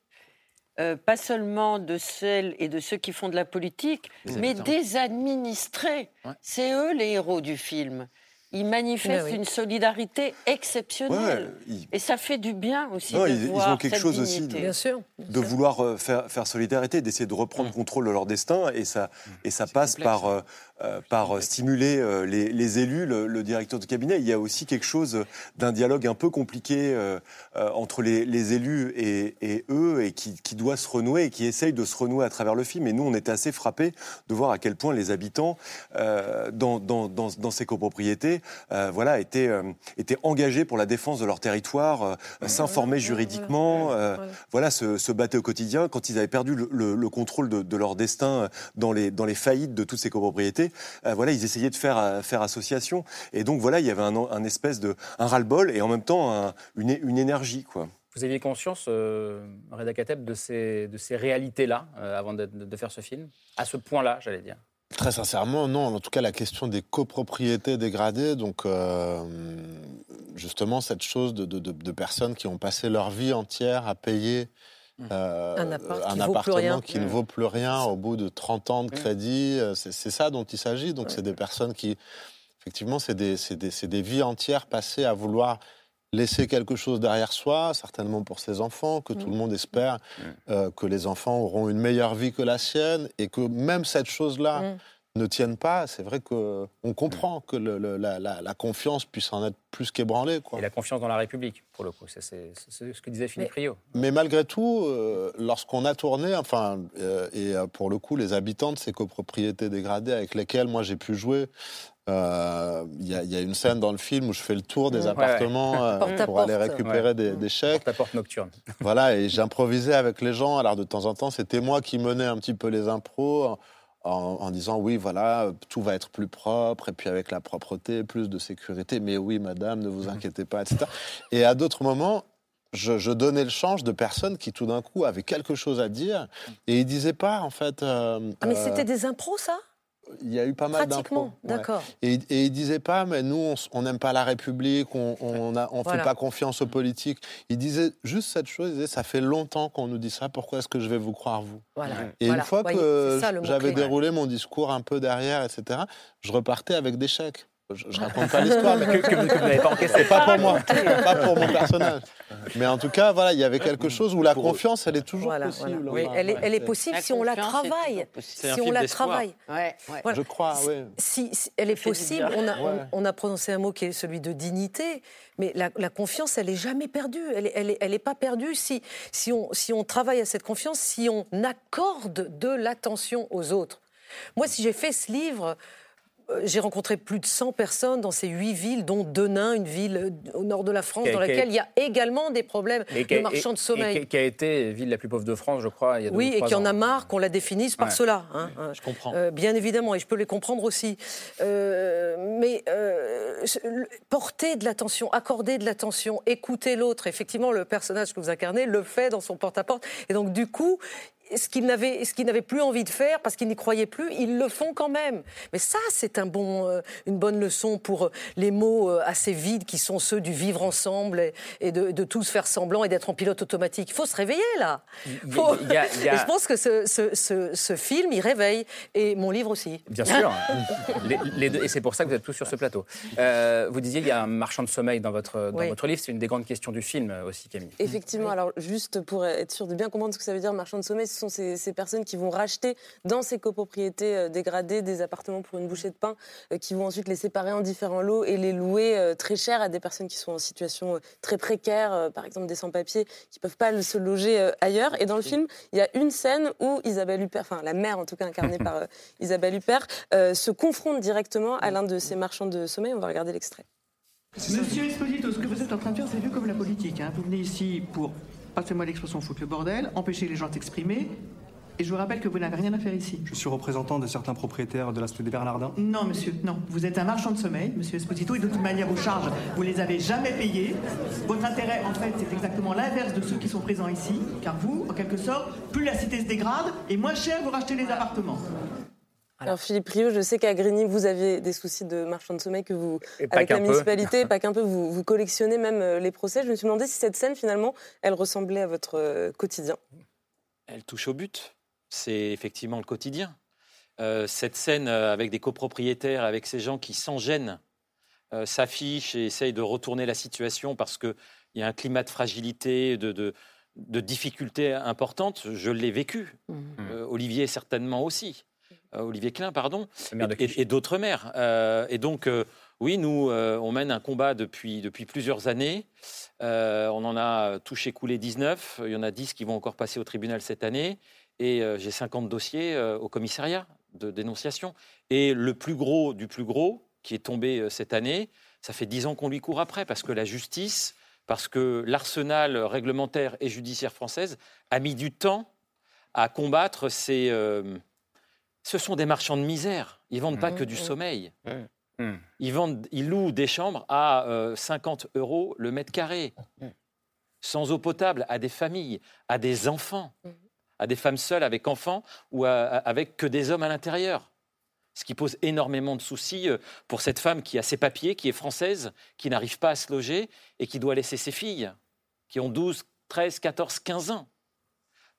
Speaker 10: euh, pas seulement de celles et de ceux qui font de la politique, mais des administrés. C'est eux les héros du film ils manifestent une solidarité exceptionnelle. Et ça fait du bien aussi de
Speaker 3: ils,
Speaker 10: voir
Speaker 3: ils ont quelque chose aussi
Speaker 2: de, bien sûr,
Speaker 3: de vouloir euh, faire, faire solidarité, d'essayer de reprendre mm. contrôle de leur destin. Et ça, mm. et ça passe par, euh, euh, par stimuler les, élus, le, directeur de cabinet. Il y a aussi quelque chose d'un dialogue un peu compliqué entre les, élus et, eux, et qui, qui, doit se renouer, et qui essaye de se renouer à travers le film. Et nous, on était assez frappés de voir à quel point les habitants, dans, dans, dans, dans ces copropriétés, euh, voilà, étaient, euh, étaient engagés pour la défense de leur territoire, euh, s'informer juridiquement, voilà, se, se, battaient au quotidien. Quand ils avaient perdu le, contrôle de, leur destin dans les, dans les faillites de toutes ces copropriétés, voilà, ils essayaient de faire, faire association. Et donc voilà, il y avait un, espèce de un ras-le-bol et en même temps une, une énergie, quoi.
Speaker 1: Vous aviez conscience, euh, Reda Kateb, de ces, de ces réalités-là avant de, de, faire ce film? À ce point-là, j'allais dire
Speaker 4: Très sincèrement, non. En tout cas, la question des copropriétés dégradées, donc euh, justement cette chose de, personnes qui ont passé leur vie entière à payer.
Speaker 2: Euh, un,
Speaker 4: appartement qui ne vaut plus rien au bout de 30 ans de mmh. crédit. Euh, c'est ça dont il s'agit. Donc, c'est des personnes qui, effectivement, c'est des, des, des, vies entières passées à vouloir laisser quelque chose derrière soi, certainement pour ses enfants, que tout le monde espère euh, que les enfants auront une meilleure vie que la sienne, et que même cette chose-là. Ne tienne pas, c'est vrai qu'on comprend que la, confiance puisse en être plus qu'ébranlée.
Speaker 1: Et la confiance dans la République, pour le coup, c'est ce que disait Philippe Rio.
Speaker 4: Mais malgré tout, euh, lorsqu'on a tourné, enfin, euh, et pour le coup, les habitants de ces copropriétés dégradées avec lesquelles moi j'ai pu jouer, euh, il y, a une scène dans le film où je fais le tour des appartements euh, pour aller récupérer des, chèques.
Speaker 1: Porte à porte nocturne.
Speaker 4: Voilà, et j'improvisais avec les gens. Alors de temps en temps, c'était moi qui menais un petit peu les impros en, disant oui, voilà, tout va être plus propre, et puis avec la propreté, plus de sécurité. Mais oui, madame, ne vous mhm. inquiétez pas, etc. Et à d'autres moments, je, donnais le change de personnes qui tout d'un coup avaient quelque chose à dire et ils disaient pas en fait. Euh,
Speaker 2: ah, mais c'était des impros ça?
Speaker 4: Il y a eu pas mal
Speaker 2: d'infos. d'accord.
Speaker 4: Et, et il disait pas, mais nous, on n'aime pas la République, on ne on fait pas confiance aux politiques. Il disait juste cette chose, il disait, ça fait longtemps qu'on nous dit ça, pourquoi est-ce que je vais vous croire, vous? Voilà. Et une fois que j'avais déroulé mon discours un peu derrière, etc., je repartais avec des chèques. Je, ne raconte pas l'histoire, mais
Speaker 1: que, vous n'avez pas encaissé.
Speaker 4: Pas pour moi, <laughs> pas pour mon personnage. Mais en tout cas, voilà, il y avait quelque chose où la confiance, elle est toujours possible.
Speaker 2: Oui, elle est, elle est possible si on la travaille. Si on la travaille.
Speaker 4: Je crois, oui.
Speaker 2: Si, elle est possible. On a, on, a, prononcé un mot qui est celui de dignité, mais la, confiance, elle est jamais perdue. Elle n'est elle elle est pas perdue si, si, on, si on travaille à cette confiance, si on accorde de l'attention aux autres. Moi, si j'ai fait ce livre euh, j'ai rencontré plus de 100 personnes dans ces huit villes, dont Denain, une ville euh, au nord de la France, dans laquelle il y a également des problèmes de marchands de sommeil.
Speaker 1: Et qui a été ville la plus pauvre de France, je crois. Il y a
Speaker 2: oui, et qui en a marre qu'on la définisse par cela. Hein,
Speaker 1: hein. je comprends.
Speaker 2: Euh, bien évidemment, et je peux les comprendre aussi. mais porter de l'attention, accorder de l'attention, écouter l'autre. Effectivement, le personnage que vous incarnez le fait dans son porte-à-porte. Et donc, du coup, ce qu'ils n'avaient, ce qu'ils n'avaient plus envie de faire parce qu'ils n'y croyaient plus, ils le font quand même. Mais ça, c'est un bon, euh, une bonne leçon pour euh, les mots euh, assez vides qui sont ceux du vivre ensemble et, de, de, tous faire semblant et d'être en pilote automatique. Il faut se réveiller là. <laughs> Et je pense que ce, ce, ce, film, il réveille. Et mon livre aussi.
Speaker 1: Bien sûr. <laughs> les, deux, et c'est pour ça que vous êtes tous sur ce plateau. vous disiez il y a un marchand de sommeil dans votre, dans votre livre. C'est une des grandes questions du film aussi, Camille.
Speaker 11: Effectivement. Alors juste pour être sûr de bien comprendre ce que ça veut dire, marchand de sommeil, ce sont ces, personnes qui vont racheter dans ces copropriétés euh, dégradées des appartements pour une bouchée de pain, euh, qui vont ensuite les séparer en différents lots et les louer euh, très cher à des personnes qui sont en situation très précaire, par exemple des sans-papiers, qui ne peuvent pas se loger ailleurs. Et dans le film, il y a une scène où Isabelle Huppert, enfin la mère en tout cas incarnée <laughs> par Isabelle Huppert, se confronte directement à l'un de ces marchands de sommeil. On va regarder l'extrait.
Speaker 7: Monsieur Esposito, ce que vous êtes en train de faire, c'est vu comme la politique. Hein. Vous venez ici pour passez-moi l'expression foutre le bordel, empêcher les gens de s'exprimer. Et je vous rappelle que vous n'avez rien à faire ici.
Speaker 12: Je suis représentant de certains propriétaires de la cité des Bernardins.
Speaker 7: Non, monsieur, non. Vous êtes un marchand de sommeil, monsieur Esposito, et de toute manière, vos charges, vous les avez jamais payées. Votre intérêt, en fait, c'est exactement l'inverse de ceux qui sont présents ici. Car vous, en quelque sorte, plus la cité se dégrade, et moins cher vous rachetez les appartements.
Speaker 11: Alors Philippe Rio, je sais qu'à Grigny, vous avez des soucis de marchand de sommeil que vous, avec la municipalité, <laughs> pas qu'un peu, vous, vous, collectionnez même euh, les procès. Je me suis demandé si cette scène, finalement, elle ressemblait à votre euh, quotidien.
Speaker 9: Elle touche au but. C'est effectivement le quotidien. Euh, cette scène avec des copropriétaires, avec ces gens qui, sans gêne, s'affichent et essayent de retourner la situation parce qu'il y a un climat de fragilité, de, de, de difficultés importantes, je l'ai vécu. Mmh. Olivier certainement aussi. Euh, Olivier Klein, pardon, et, d'autres maires. Euh, et donc, euh, oui, nous, on mène un combat depuis, depuis plusieurs années. on en a touché coulé 19. Il y en a 10 qui vont encore passer au tribunal cette année. Et j'ai 50 dossiers au commissariat de dénonciation. Et le plus gros du plus gros, qui est tombé cette année, ça fait 10 ans qu'on lui court après, parce que la justice, parce que l'arsenal réglementaire et judiciaire française a mis du temps à combattre ces ce sont des marchands de misère. Ils vendent pas mmh. que du mmh. sommeil. Mmh. Ils, vendent, ils louent des chambres à 50 euh, euros le mètre carré, sans eau potable, à des familles, à des enfants, à des femmes seules avec enfants ou avec que des hommes à l'intérieur. Ce qui pose énormément de soucis euh, pour cette femme qui a ses papiers, qui est française, qui n'arrive pas à se loger et qui doit laisser ses filles, qui ont 12, 13, 14, 15 ans.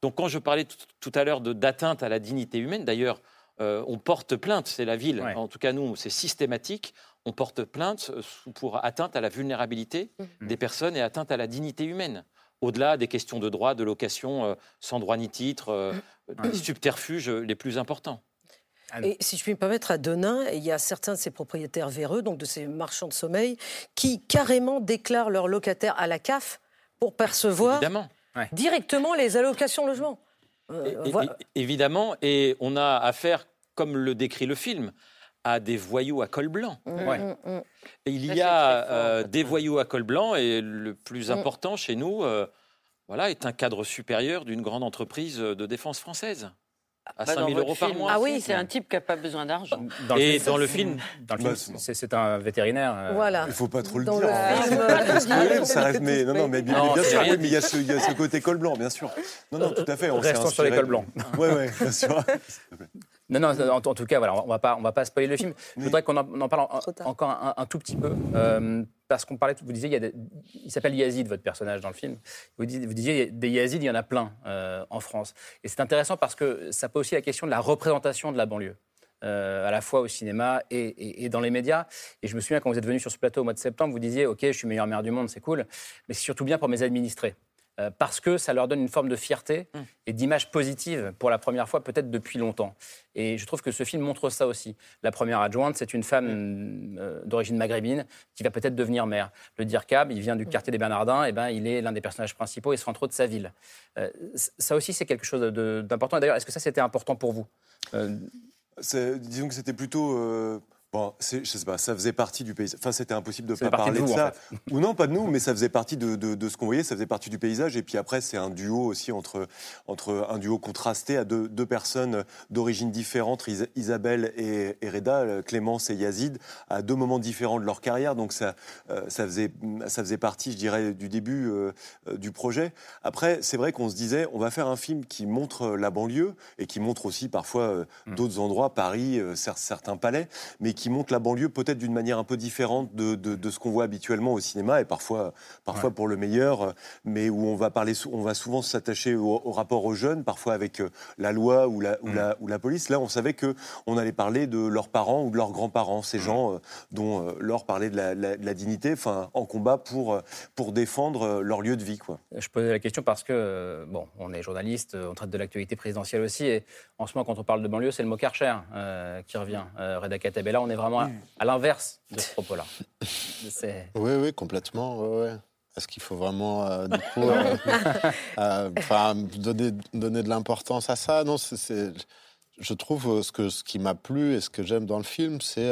Speaker 9: Donc quand je parlais tout à l'heure d'atteinte à la dignité humaine, d'ailleurs, euh, on porte plainte, c'est la ville, en tout cas nous, c'est systématique, on porte plainte euh, pour atteinte à la vulnérabilité mmh. des personnes et atteinte à la dignité humaine. Au-delà des questions de droit, de location, euh, sans droit ni titre, des subterfuges les plus importants.
Speaker 2: Et si je puis me permettre, à Denain, il y a certains de ces propriétaires véreux, donc de ces marchands de sommeil, qui carrément déclarent leurs locataires à la CAF pour percevoir directement les allocations logement.
Speaker 9: Euh, évidemment, et on a affaire, comme le décrit le film, à des voyous à col blanc. Mmh, mmh, mmh. il y a euh, des voyous à col blanc, et le plus important chez nous, euh, voilà, est un cadre supérieur d'une grande entreprise de défense française à 5 bah, 000 euros par mois.
Speaker 10: Ah oui, c'est un type qui n'a pas besoin d'argent.
Speaker 1: Et dans le film, dans le film c'est un vétérinaire.
Speaker 2: Euh, voilà.
Speaker 3: Il ne faut pas trop le dire. Le film, ça reste, <laughs> mais, non, non, mais bien, sûr, mais il y, a ce, il y, a ce, côté col blanc, bien sûr. Non, non, tout à fait.
Speaker 1: On Restons sur les cols blancs.
Speaker 3: Oui, oui, bien sûr. <laughs>
Speaker 1: Non, non, en, tout cas, voilà, on on va pas spoiler le film. Je voudrais qu'on en, parle encore un, tout petit peu, euh, parce qu'on parlait, vous disiez, il, y a il s'appelle Yazid, votre personnage dans le film. Vous, disiez, vous disiez des Yazid, il y en a plein euh, en France. Et c'est intéressant parce que ça pose aussi la question de la représentation de la banlieue. Euh, à la fois au cinéma et, et, dans les médias. Et je me souviens quand vous êtes venu sur ce plateau au mois de septembre, vous disiez, OK, je suis meilleure mère du monde, c'est cool, mais c'est surtout bien pour mes administrés. Euh, parce que ça leur donne une forme de fierté mm. et d'image positive pour la première fois, peut-être depuis longtemps. Et je trouve que ce film montre ça aussi. La première adjointe, c'est une femme mm. euh, d'origine maghrébine qui va peut-être devenir mère. Le Dirkab, il vient du mm. quartier des Bernardins, et ben, il est l'un des personnages principaux et se rend trop de sa ville. Euh, ça aussi, c'est quelque chose d'important. D'ailleurs, est-ce que ça, c'était important pour vous?
Speaker 3: Disons que c'était plutôt Bon, je sais pas, ça faisait partie du paysage. Enfin, c'était impossible de ne pas parler de, ça. <laughs> Ou non, pas de nous, mais ça faisait partie de, de, ce qu'on voyait, ça faisait partie du paysage. Et puis après, c'est un duo aussi entre, entre un duo contrasté à deux, deux personnes d'origine différente, Isabelle et, Reda, Clémence et Yazid, à deux moments différents de leur carrière. Donc ça, euh, ça, faisait, ça faisait partie, je dirais, du début euh, du projet. Après, c'est vrai qu'on se disait, on va faire un film qui montre la banlieue et qui montre aussi parfois euh, mm. d'autres endroits, Paris, certains palais, mais qui qui montre la banlieue peut-être d'une manière un peu différente de, de, ce qu'on voit habituellement au cinéma et parfois, parfois pour le meilleur, mais où on va parler, on va souvent s'attacher au, rapport aux jeunes, parfois avec euh, la loi ou la, ou, la, mm. ou la police. Là, on savait que on allait parler de leurs parents ou de leurs grands-parents, ces mm. gens euh, dont euh, Laure parlait de la, la, dignité, enfin, en combat pour, pour défendre leur lieu de vie. Quoi.
Speaker 1: Je posais la question parce que, bon, on est journaliste, on traite de l'actualité présidentielle aussi, et en ce moment, quand on parle de banlieue, c'est le mot Karcher qui revient. Reda Katabella, on est vraiment à, l'inverse de ce propos-là. <laughs>
Speaker 4: Oui, oui, complètement. Est-ce qu'il faut vraiment, euh, du coup, euh, euh, donner, donner de l'importance à ça? Non, c'est, je trouve ce, que, ce qui m'a plu et ce que j'aime dans le film, c'est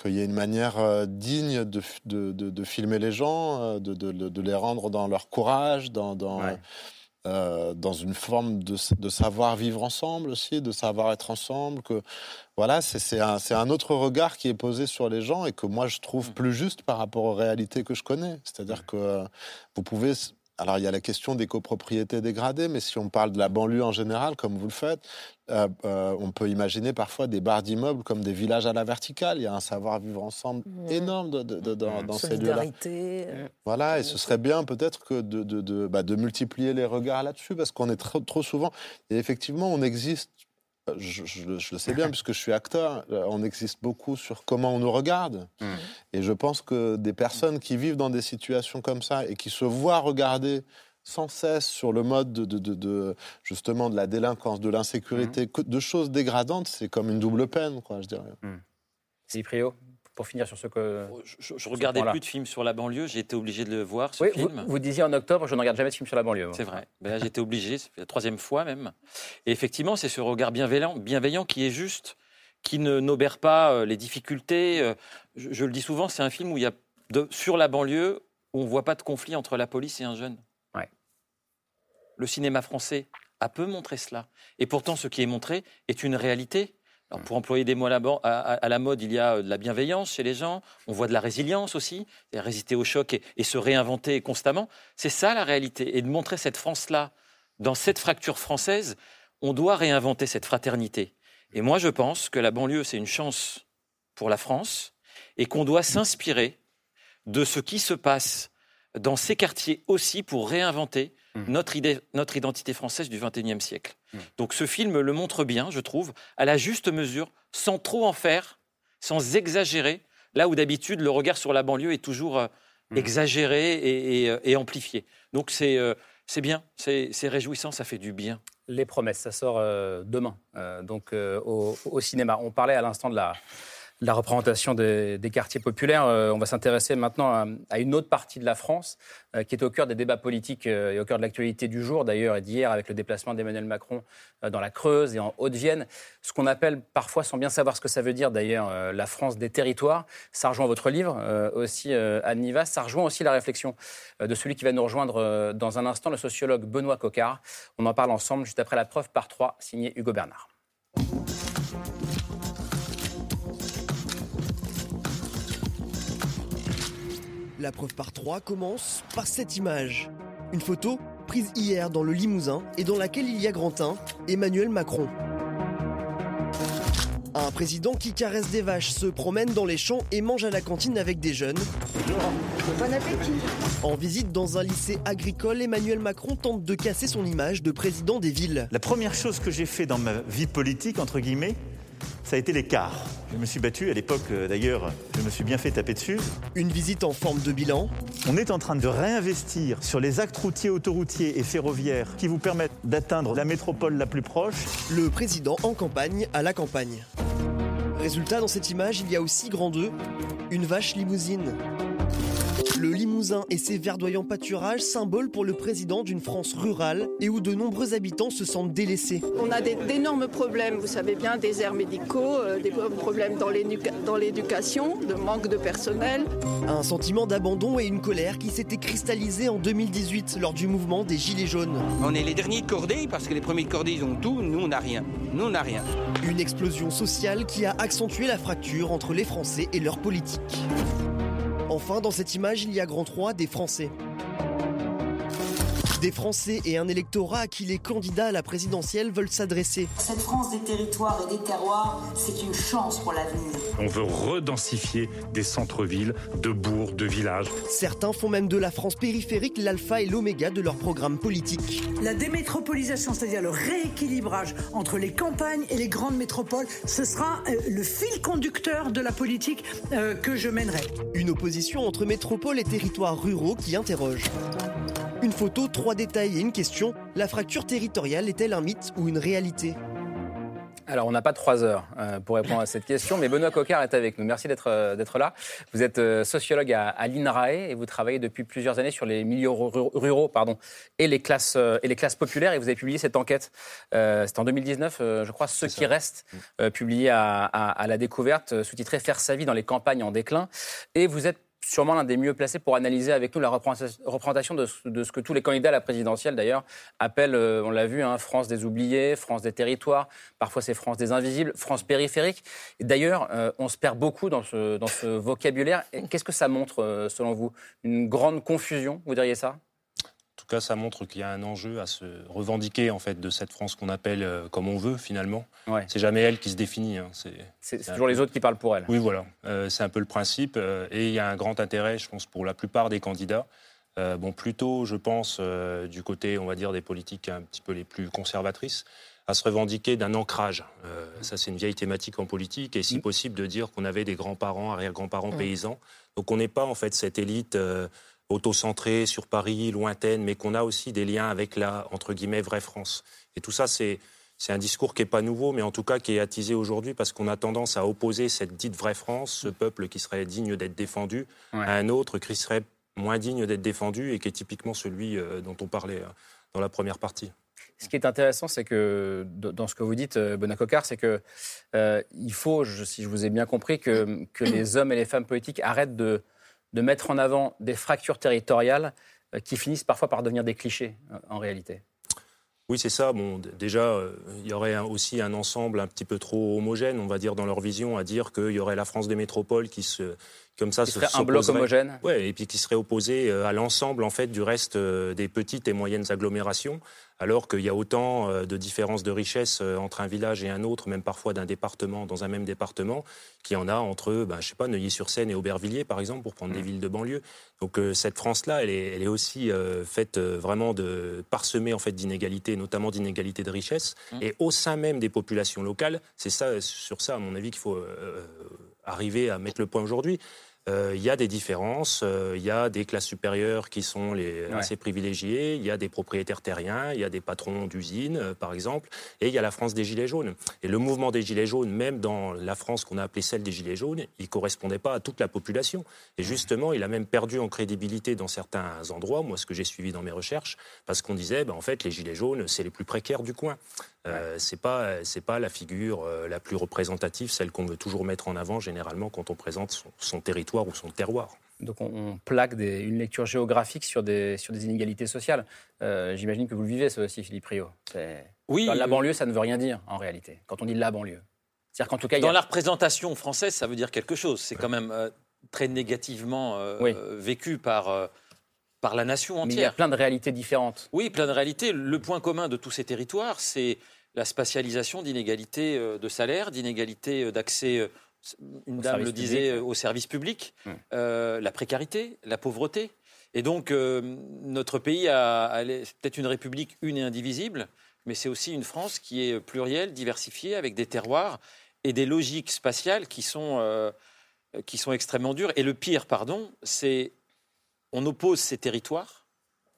Speaker 4: qu'il y a une manière digne de, de, de, filmer les gens, de, de, les rendre dans leur courage, dans, dans, euh, dans une forme de, de, savoir vivre ensemble aussi, de savoir être ensemble. Que voilà, c'est un, un, autre regard qui est posé sur les gens et que moi je trouve mmh. plus juste par rapport aux réalités que je connais. C'est-à-dire que euh, vous pouvez alors il y a la question des copropriétés dégradées, mais si on parle de la banlieue en général, comme vous le faites, euh, euh, on peut imaginer parfois des barres d'immeubles comme des villages à la verticale. Il y a un savoir-vivre ensemble énorme dans, ces lieux-là. Voilà, et ce serait bien peut-être que de, bah, de, multiplier les regards là-dessus, parce qu'on est trop, trop souvent, et effectivement, on existe je, le sais bien <laughs> puisque je suis acteur, euh, on existe beaucoup sur comment on nous regarde. Mmh. Et je pense que des personnes qui vivent dans des situations comme ça et qui se voient regarder sans cesse sur le mode de, de, justement de la délinquance, de l'insécurité, mmh. de choses dégradantes, c'est comme une double peine, quoi, je dirais.
Speaker 1: Mmh. Pour finir sur ce que.
Speaker 9: Oh, je, je regardais plus de films sur la banlieue, j'ai été obligé de le voir, ce film.
Speaker 1: Vous, disiez en octobre, je ne regarde jamais de films sur la banlieue.
Speaker 9: C'est vrai. Ben j'étais obligé, c'est la troisième fois même. Et effectivement, c'est ce regard bienveillant, bienveillant qui est juste, qui ne n'obère pas euh, les difficultés. Euh, je, le dis souvent, c'est un film où il y a de, sur la banlieue, où on ne voit pas de conflit entre la police et un jeune.
Speaker 1: Ouais.
Speaker 9: Le cinéma français a peu montré cela. Et pourtant, ce qui est montré est une réalité pour employer des mots à la, mode, il y a euh, de la bienveillance chez les gens, on voit de la résilience aussi, résister au choc et, se réinventer constamment. C'est ça la réalité. Et de montrer cette France-là, dans cette fracture française, on doit réinventer cette fraternité. Et moi, je pense que la banlieue, c'est une chance pour la France et qu'on doit s'inspirer de ce qui se passe dans ces quartiers aussi pour réinventer Mmh. notre, idée, notre identité française du XXIe siècle. Mmh. Donc ce film le montre bien, je trouve, à la juste mesure, sans trop en faire, sans exagérer, là où d'habitude le regard sur la banlieue est toujours euh, mmh. exagéré et, euh, amplifié. Donc c'est euh, bien, c'est réjouissant, ça fait du bien.
Speaker 1: Les promesses, ça sort demain, donc au, au, cinéma. On parlait à l'instant de la, la représentation des, quartiers populaires. Euh, on va s'intéresser maintenant à, une autre partie de la France euh, qui est au cœur des débats politiques euh, et au cœur de l'actualité du jour, d'ailleurs, et d'hier avec le déplacement d'Emmanuel Macron dans la Creuse et en Haute-Vienne. Ce qu'on appelle parfois, sans bien savoir ce que ça veut dire d'ailleurs, la France des territoires. Ça rejoint votre livre aussi, Anne Nivas. Ça rejoint aussi la réflexion de celui qui va nous rejoindre dans un instant, le sociologue Benoît Coquart. On en parle ensemble juste après la preuve par trois, signé Hugo Bernard.
Speaker 13: La preuve par trois commence par cette image. Une photo prise hier dans le Limousin et dans laquelle il y a Grantin, Emmanuel Macron. Un président qui caresse des vaches, se promène dans les champs et mange à la cantine avec des jeunes. En visite dans un lycée agricole, Emmanuel Macron tente de casser son image de président des villes.
Speaker 14: La première chose que j'ai fait dans ma vie politique, entre guillemets, ça a été l'écart. Je me suis battu, à l'époque euh, d'ailleurs, je me suis bien fait taper dessus.
Speaker 13: Une visite en forme de bilan.
Speaker 14: On est en train de réinvestir sur les actes routiers, autoroutiers et ferroviaires qui vous permettent d'atteindre la métropole la plus proche.
Speaker 13: Le président en campagne à la campagne. Résultat, dans cette image, il y a aussi grand deux, une vache limousine. Le Limousin et ses verdoyants pâturages, symbole pour le président d'une France rurale et où de nombreux habitants se sentent délaissés.
Speaker 15: On a d'énormes problèmes, vous savez bien, des airs médicaux, euh, des problèmes dans l'éducation, de manque de personnel.
Speaker 13: Un sentiment d'abandon et une colère qui s'était cristallisée en 2018 lors du mouvement des Gilets jaunes.
Speaker 16: On est les derniers de cordée parce que les premiers de cordée ils ont tout, nous on n'a rien. Nous on n'a rien.
Speaker 13: Une explosion sociale qui a accentué la fracture entre les Français et leur politique. Enfin, dans cette image, il y a grand 3 des Français. Des Français et un électorat à qui les candidats à la présidentielle veulent s'adresser.
Speaker 17: Cette France des territoires et des terroirs, c'est une chance pour l'avenir.
Speaker 18: On veut redensifier des centres-villes, de bourgs, de villages.
Speaker 13: Certains font même de la France périphérique l'alpha et l'oméga de leur programme politique.
Speaker 19: La démétropolisation, c'est-à-dire le rééquilibrage entre les campagnes et les grandes métropoles, ce sera euh, le fil conducteur de la politique euh, que je mènerai.
Speaker 13: Une opposition entre métropole et territoires ruraux qui interroge. Une photo, trois détails et une question. La fracture territoriale est-elle un mythe ou une réalité?
Speaker 1: Alors, on n'a pas trois heures euh, pour répondre à cette question, mais Benoît Cocard est avec nous. Merci d'être euh, là. Vous êtes euh, sociologue à, l'INRAE et vous travaillez depuis plusieurs années sur les milieux ruraux pardon, et, les classes, et les classes populaires. Et vous avez publié cette enquête, c'est en 2019, je crois, Ceux qui restent, publié à, à, la découverte, sous-titré Faire sa vie dans les campagnes en déclin. Et vous êtes sûrement l'un des mieux placés pour analyser avec nous la représentation de, ce que tous les candidats à la présidentielle, d'ailleurs, appellent, euh, on l'a vu, hein, France des oubliés, France des territoires, parfois c'est France des invisibles, France périphérique. D'ailleurs, euh, on se perd beaucoup dans ce, dans ce vocabulaire. Qu'est-ce que ça montre, euh, selon vous? Une grande confusion, vous diriez ça?
Speaker 20: Tout cas, ça montre qu'il y a un enjeu à se revendiquer en fait de cette France qu'on appelle euh, comme on veut finalement. C'est jamais elle qui se définit. Hein.
Speaker 1: C'est toujours les autres qui parlent pour elle.
Speaker 20: Oui, voilà. Euh, c'est un peu le principe. Euh, et il y a un grand intérêt, je pense, pour la plupart des candidats. bon, plutôt, je pense, du côté, on va dire, des politiques un petit peu les plus conservatrices, à se revendiquer d'un ancrage. ça, c'est une vieille thématique en politique. Et si mm. possible, de dire qu'on avait des grands-parents, arrière-grands-parents mm. paysans. Donc, on n'est pas en fait cette élite auto-centrée sur Paris, lointaine, mais qu'on a aussi des liens avec la, entre guillemets, vraie France. Et tout ça, c'est, c'est un discours qui n'est pas nouveau, mais en tout cas qui est attisé aujourd'hui parce qu'on a tendance à opposer cette dite vraie France, ce peuple qui serait digne d'être défendu, à un autre qui serait moins digne d'être défendu et qui est typiquement celui euh, dont on parlait euh, dans la première partie.
Speaker 1: Ce qui est intéressant, c'est que dans ce que vous dites, euh, Benoît c'est que il faut, si je vous ai bien compris, que, que les hommes et les femmes politiques arrêtent de de mettre en avant des fractures territoriales euh, qui finissent parfois par devenir des clichés euh, en réalité.
Speaker 20: Oui, c'est ça. Bon, déjà, euh, il y aurait aussi un ensemble un petit peu trop homogène, on va dire, dans leur vision, à dire qu'il y aurait la France des métropoles qui se, comme ça,
Speaker 1: qui serait un bloc homogène.
Speaker 20: Ouais, et puis qui serait opposé à l'ensemble en fait du reste des petites et moyennes agglomérations alors qu'il y a autant euh, de différences de richesse euh, entre un village et un autre, même parfois d'un département dans un même département, qu'il y en a entre, ben, je sais pas, Neuilly-sur-Seine et Aubervilliers, par exemple, pour prendre des mmh. villes de banlieue. Donc euh, cette France-là, elle est, aussi faite vraiment de parsemée en fait d'inégalités, notamment d'inégalités de richesse, mmh. et au sein même des populations locales. C'est ça, sur ça, à mon avis, qu'il faut arriver à mettre le point aujourd'hui. Euh, il y a des différences. Euh, il y a des classes supérieures qui sont les, assez privilégiées. Il y a des propriétaires terriens. Il y a des patrons d'usines, euh, par exemple. Et il y a la France des Gilets jaunes. Et le mouvement des Gilets jaunes, même dans la France qu'on a appelée celle des Gilets jaunes, il ne correspondait pas à toute la population. Et justement, il a même perdu en crédibilité dans certains endroits, moi, ce que j'ai suivi dans mes recherches, parce qu'on disait, ben, en fait, les Gilets jaunes, c'est les plus précaires du coin. Euh, c'est pas c'est pas la figure la plus représentative, celle qu'on veut toujours mettre en avant généralement quand on présente son, territoire ou son terroir.
Speaker 1: Donc on, plaque une lecture géographique sur des sur des inégalités sociales. Euh, j'imagine que vous le vivez ça aussi, Philippe Rio.
Speaker 9: Oui.
Speaker 1: la banlieue, ça ne veut rien dire en réalité. Quand on dit la banlieue,
Speaker 9: c'est-à-dire qu'en tout cas, dans la représentation française, ça veut dire quelque chose. C'est quand même très négativement vécu par par la nation entière. Mais il
Speaker 1: y a plein de réalités différentes.
Speaker 9: Oui, plein de réalités. Le point commun de tous ces territoires, c'est la spatialisation d'inégalités euh, de salaire, d'inégalités euh, d'accès, euh, une dame le disait, aux services publics, la précarité, la pauvreté. Et donc, notre pays a, peut-être une république une et indivisible, mais c'est aussi une France qui est plurielle, diversifiée, avec des terroirs et des logiques spatiales qui sont, qui sont extrêmement dures. Et le pire, pardon, c'est on oppose ces territoires,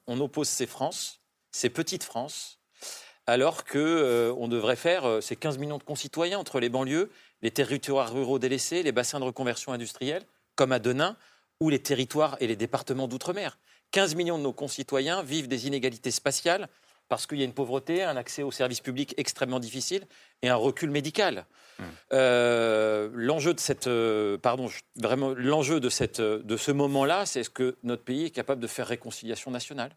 Speaker 9: on oppose ces France, ces petites France, alors qu'on euh, devrait faire euh, ces 15 millions de concitoyens entre les banlieues, les territoires ruraux délaissés, les bassins de reconversion industrielle, comme à Denain. ou les territoires et les départements d'outre-mer. 15 millions de nos concitoyens vivent des inégalités spatiales parce qu'il y a une pauvreté, un accès aux services publics extrêmement difficile et un recul médical. Mmh. Euh, l'enjeu de cette, euh, pardon, vraiment l'enjeu de cette, de ce moment-là, c'est est-ce que notre pays est capable de faire réconciliation nationale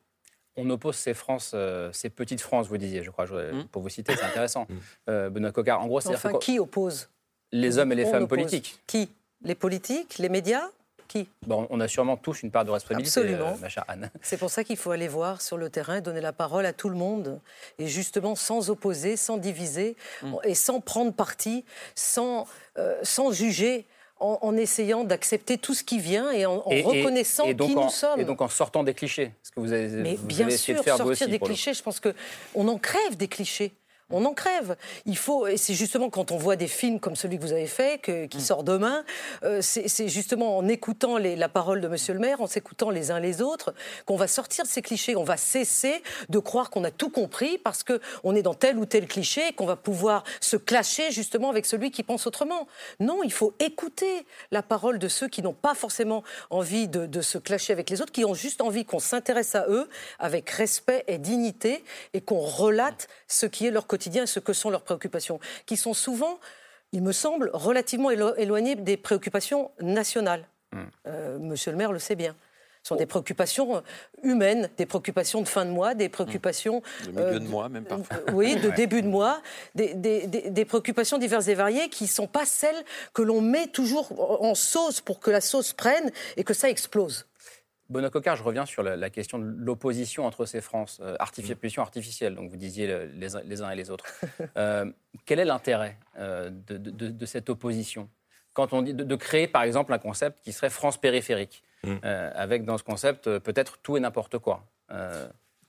Speaker 1: on oppose ces France, euh, ces petites France, vous disiez, je crois, mmh. pour vous citer, c'est intéressant. <laughs> Mmh. Benoît Cocard,
Speaker 2: en gros, c'est enfin, qui oppose?
Speaker 1: Les hommes et les femmes politiques.
Speaker 2: Qui? Les politiques Les médias? Qui?
Speaker 1: Bon, On a sûrement tous une part de responsabilité,
Speaker 2: Absolument. Euh, ma chère Anne. C'est pour ça qu'il faut aller voir sur le terrain, donner la parole à tout le monde, et justement sans opposer, sans diviser, mm. et sans prendre parti, sans, euh, sans juger. En, essayant d'accepter tout ce qui vient et en, reconnaissant qui nous sommes.
Speaker 1: Et donc en sortant des clichés, ce que vous avez,
Speaker 2: Mais
Speaker 1: vous
Speaker 2: bien
Speaker 1: avez
Speaker 2: sûr,
Speaker 1: de faire
Speaker 2: sortir des clichés, je pense qu'on en crève des clichés on en crève. Il faut, et c'est justement quand on voit des films comme celui que vous avez fait, qui mm. sort demain, euh, c'est justement en écoutant la parole de Monsieur le Maire, en s'écoutant les uns les autres, qu'on va sortir de ces clichés. On va cesser de croire qu'on a tout compris parce que on est dans tel ou tel cliché, qu'on va pouvoir se clasher justement avec celui qui pense autrement. Non, il faut écouter la parole de ceux qui n'ont pas forcément envie de, de se clasher avec les autres, qui ont juste envie qu'on s'intéresse à eux avec respect et dignité et qu'on relate ce qui est leur quotidien quotidien et ce que sont leurs préoccupations, qui sont souvent, il me semble, relativement éloignées des préoccupations nationales. Hmm. Euh, monsieur le maire le sait bien. Ce sont des préoccupations euh, humaines, des préoccupations de fin de mois, des préoccupations...
Speaker 9: De milieu de mois, même parfois.
Speaker 2: oui, de <laughs> début de mois, des, des, préoccupations diverses et variées qui ne sont pas celles que l'on met toujours en sauce pour que la sauce prenne et que ça explose.
Speaker 1: Benoît Cocard, je reviens sur la, question de l'opposition entre ces France, euh, mm. artificielle, donc vous disiez les, uns et les autres. <laughs> Euh, quel est l'intérêt euh, de, cette opposition? Quand on dit de, créer, par exemple, un concept qui serait France périphérique, mm. euh, avec dans ce concept peut-être tout et n'importe quoi.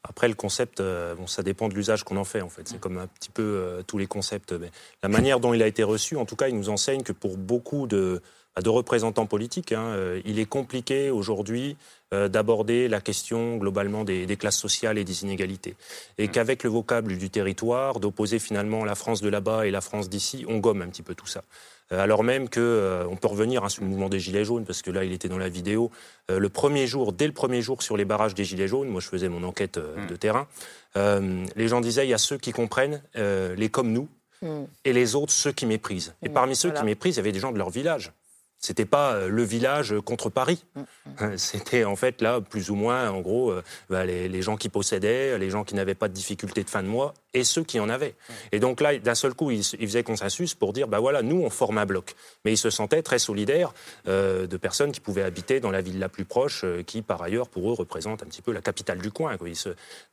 Speaker 20: Après, le concept, bon, ça dépend de l'usage qu'on en fait, en fait. C'est mm. comme un petit peu tous les concepts. Mais la manière dont il a été reçu, en tout cas, il nous enseigne que pour beaucoup de, bah, de représentants politiques, hein, il est compliqué aujourd'hui d'aborder la question globalement des, classes sociales et des inégalités. Et mm. qu'avec le vocable du territoire, d'opposer finalement la France de là-bas et la France d'ici, on gomme un petit peu tout ça. Euh, alors même que euh, on peut revenir hein, sur le mouvement des Gilets jaunes, parce que là, il était dans la vidéo. le premier jour, dès le premier jour sur les barrages des Gilets jaunes, moi je faisais mon enquête mm. de terrain, les gens disaient il y a ceux qui comprennent, les comme nous, mm. et les autres ceux qui méprisent. Et parmi ceux qui méprisent, il y avait des gens de leur village. C'était pas euh, le village contre Paris. Mm, mm. C'était en fait là, plus ou moins, en gros, euh, bah, les, gens qui possédaient, les gens qui n'avaient pas de difficultés de fin de mois, et ceux qui en avaient. Et donc là, d'un seul coup, ils, faisaient consensus pour dire, bah voilà, nous, on forme un bloc. Mais ils se sentaient très solidaires euh, de personnes qui pouvaient habiter dans la ville la plus proche, qui, par ailleurs, pour eux, représente un petit peu la capitale du coin.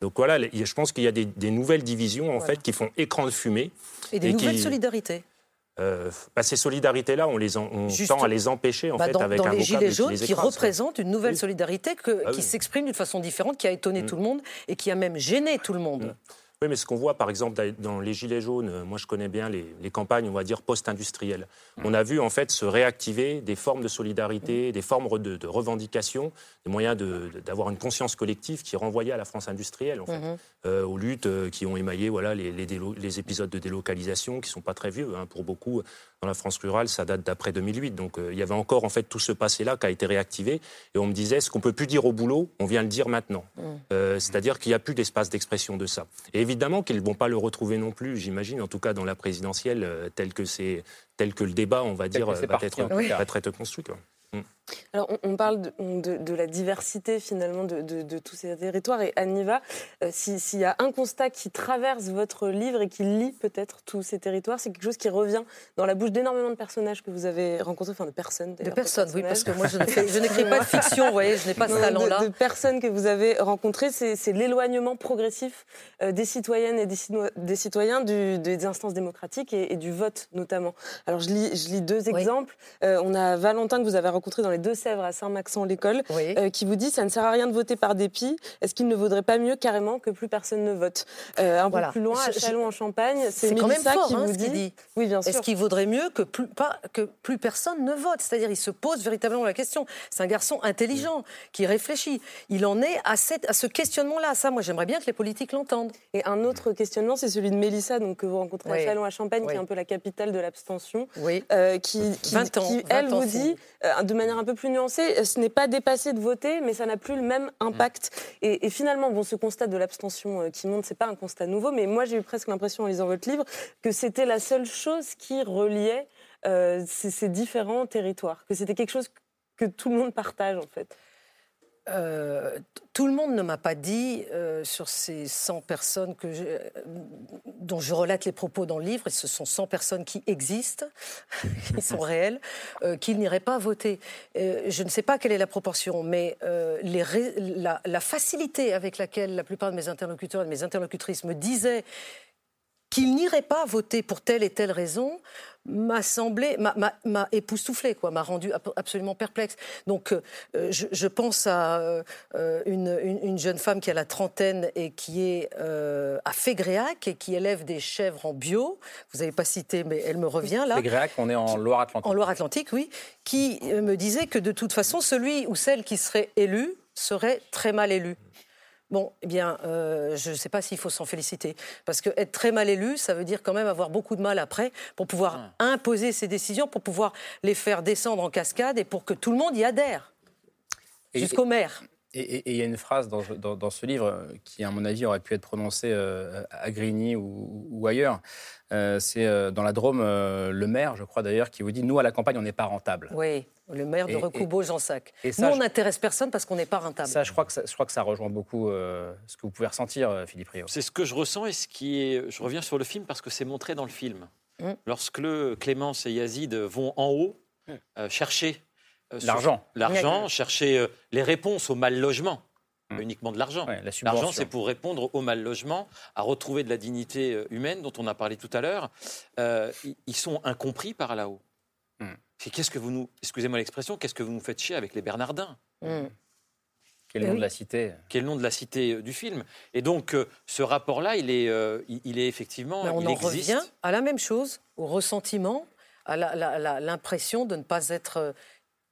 Speaker 20: Donc voilà, je pense qu'il y a des, nouvelles divisions, en fait, qui font écran de fumée.
Speaker 2: Et des nouvelles solidarités
Speaker 20: euh, bah, ces solidarités-là, on, les on tend à les empêcher en bah, fait
Speaker 2: dans,
Speaker 20: avec
Speaker 2: dans
Speaker 20: les
Speaker 2: gilets jaunes qui représentent une nouvelle solidarité ah qui s'exprime d'une façon différente, qui a étonné mm. tout le monde et qui a même gêné tout le monde. Mm.
Speaker 20: Oui, mais ce qu'on voit, par exemple, dans les Gilets jaunes, euh, moi je connais bien les, campagnes, on va dire, post-industrielles. On a vu, en fait, se réactiver des formes de solidarité, des formes de, revendication, des moyens d'avoir une conscience collective qui renvoyait à la France industrielle, en fait, mhm. euh, aux luttes euh, qui ont émaillé voilà, les, les, épisodes de délocalisation, qui ne sont pas très vieux. Hein, pour beaucoup, dans la France rurale, ça date d'après 2008. Donc il y avait encore, en fait, tout ce passé-là qui a été réactivé. Et on me disait, ce qu'on peut plus dire au boulot, on vient le dire maintenant. C'est-à-dire qu'il n'y a plus d'espace d'expression de ça. Et évidemment qu'ils ne vont pas le retrouver non plus, j'imagine, en tout cas dans la présidentielle, euh, tel que, tel que le débat, on va dire, va être, va être, construit. Mm.
Speaker 11: Alors, on, parle de, la diversité finalement de, tous ces territoires. Et Aniva, euh, s'il y a un constat qui traverse votre livre et qui lit peut-être tous ces territoires, c'est quelque chose qui revient dans la bouche d'énormément de personnages que vous avez rencontrés, enfin de personnes.
Speaker 2: De personnes, oui, parce que moi je <laughs> n'écris pas de fiction, vous voyez, je n'ai pas ce talent-là.
Speaker 11: De, personnes que vous avez rencontrées, c'est l'éloignement progressif euh, des citoyennes et des, citoyens des instances démocratiques et, du vote notamment. Alors, je lis, je lis deux exemples. Euh, on a Valentin que vous avez rencontré dans les Deux-Sèvres à Saint-Maxent l'école, euh, qui vous dit ça ne sert à rien de voter par dépit. Est-ce qu'il ne vaudrait pas mieux carrément que plus personne ne vote? Euh, Un peu plus loin, à Chalon en Champagne, c'est quand même fort, qui hein, vous dit.
Speaker 2: Oui, bien sûr. Est-ce qu'il vaudrait mieux que plus, pas, que plus personne ne vote? C'est-à-dire, il se pose véritablement la question. C'est un garçon intelligent qui réfléchit. Il en est à, cette, à ce questionnement-là. Ça, moi, j'aimerais bien que les politiques l'entendent.
Speaker 11: Et un autre questionnement, c'est celui de Mélissa, donc que vous rencontrez à Chalon à Champagne, qui est un peu la capitale de l'abstention,
Speaker 2: oui.
Speaker 11: Euh, qui, qui, 20 ans, qui, elle, vous dit de manière un peu plus nuancé. Ce n'est pas dépassé de voter, mais ça n'a plus le même impact. Et, finalement, bon, ce constat de l'abstention qui monte, c'est pas un constat nouveau, mais moi j'ai eu presque l'impression en lisant votre livre que c'était la seule chose qui reliait ces différents territoires, que c'était quelque chose que tout le monde partage en fait.
Speaker 2: Euh, tout le monde ne m'a pas dit, euh, sur ces 100 personnes que dont je relate les propos dans le livre, et ce sont 100 personnes qui existent, <laughs> qui sont réelles, euh, qu'ils n'iraient pas voter. je ne sais pas quelle est la proportion, mais les la, la, facilité avec laquelle la plupart de mes interlocuteurs et de mes interlocutrices me disaient qu'ils n'iraient pas voter pour telle et telle raison, m'a semblé, m'a époustouflé, quoi, m'a rendu absolument perplexe. Donc, euh, je, pense à euh, une, jeune femme qui a la trentaine et qui est euh, à Fégréac et qui élève des chèvres en bio. Vous n'avez pas cité, mais elle me revient là.
Speaker 1: Fégréac, on est en Loire-Atlantique.
Speaker 2: En Loire-Atlantique, oui. Qui me disait que de toute façon, celui ou celle qui serait élu serait très mal élu. Bon, eh bien, euh, je ne sais pas s'il faut s'en féliciter. Parce que être très mal élu, ça veut dire quand même avoir beaucoup de mal après pour pouvoir ah. imposer ses décisions, pour pouvoir les faire descendre en cascade et pour que tout le monde y adhère. Jusqu'au maire.
Speaker 1: Et il y a une phrase dans, ce livre euh, qui, à mon avis, aurait pu être prononcée euh, à Grigny ou, ailleurs. Euh, c'est dans la Drôme, le maire, je crois d'ailleurs, qui vous dit Nous, à la campagne, on n'est pas rentable.
Speaker 2: Oui, le maire de Recoubeau, Jean Sac. Nous, on n'intéresse personne parce qu'on n'est pas rentable.
Speaker 1: Ça je, crois que ça, je crois que ça rejoint beaucoup ce que vous pouvez ressentir, Philippe Rio.
Speaker 9: C'est ce que je ressens et ce qui est. Je reviens sur le film parce que c'est montré dans le film. Mmh. Lorsque Clémence et Yazid vont en haut mmh. chercher
Speaker 1: euh, l'argent.
Speaker 9: L'argent, chercher euh, les réponses au mal logement. Hmm. Uniquement de l'argent. l'argent, c'est pour répondre au mal logement, à retrouver de la dignité euh, humaine dont on a parlé tout à l'heure. ils sont incompris par là-haut. Hmm. Qu'est-ce que vous nous, excusez-moi l'expression, qu'est-ce que vous nous faites chier avec les Bernardins?
Speaker 1: Hmm. Quel est le nom de la cité?
Speaker 9: Quel est le nom de la cité du film? Et donc, ce rapport-là, il est, il, est effectivement.
Speaker 2: on
Speaker 9: en
Speaker 2: revient à la même chose, au ressentiment, à l'impression de ne pas être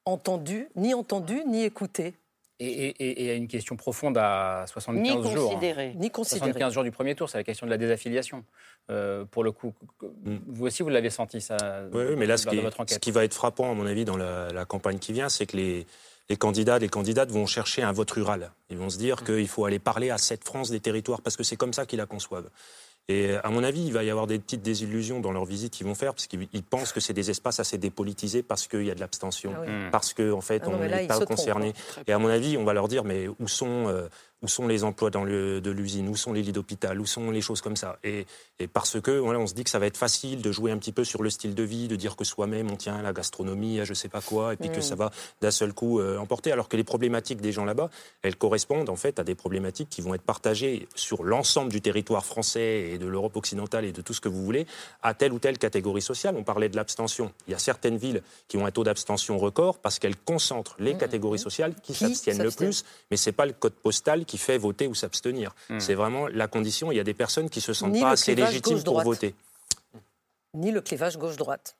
Speaker 2: entendu, ni entendu, ni écouté.
Speaker 1: Et, et, une question profonde à 75 ni jours.
Speaker 2: Hein. Ni considéré.
Speaker 1: 75 jours du premier tour, c'est la question de la désaffiliation. Euh, pour le coup, mm. vous aussi, vous l'avez senti ça
Speaker 20: Oui, mais là, ce qui, ce qui, va être frappant, à mon avis, dans la, campagne qui vient, c'est que les, les candidats, les candidates vont chercher un vote rural. Ils vont se dire mm. qu'il faut aller parler à cette France des territoires, parce que c'est comme ça qu'ils la conçoivent. Et à mon avis, il va y avoir des petites désillusions dans leurs visites qu'ils vont faire, parce qu'ils pensent que c'est des espaces assez dépolitisés parce qu'il y a de l'abstention, ah parce qu'en en fait, ah on n'est pas concerné. Et à mon avis, on va leur dire, mais où sont, euh, où sont les emplois dans le, de l'usine, où sont les lits d'hôpital, où sont les choses comme ça? Et, et parce que voilà, on se dit que ça va être facile de jouer un petit peu sur le style de vie, de dire que soi-même on tient à la gastronomie, à je sais pas quoi, et puis que ça va d'un seul coup euh, emporter. Alors que les problématiques des gens là-bas, elles correspondent en fait à des problématiques qui vont être partagées sur l'ensemble du territoire français et de l'Europe occidentale et de tout ce que vous voulez, à telle ou telle catégorie sociale. On parlait de l'abstention. Il y a certaines villes qui ont un taux d'abstention record parce qu'elles concentrent les mmh, catégories mmh. sociales qui, s'abstiennent le plus, mais c'est pas le code postal qui qui fait voter ou s'abstenir. Hmm. C'est vraiment la condition. Il y a des personnes qui se sentent pas assez légitimes pour voter.
Speaker 2: Ni le clivage gauche-droite,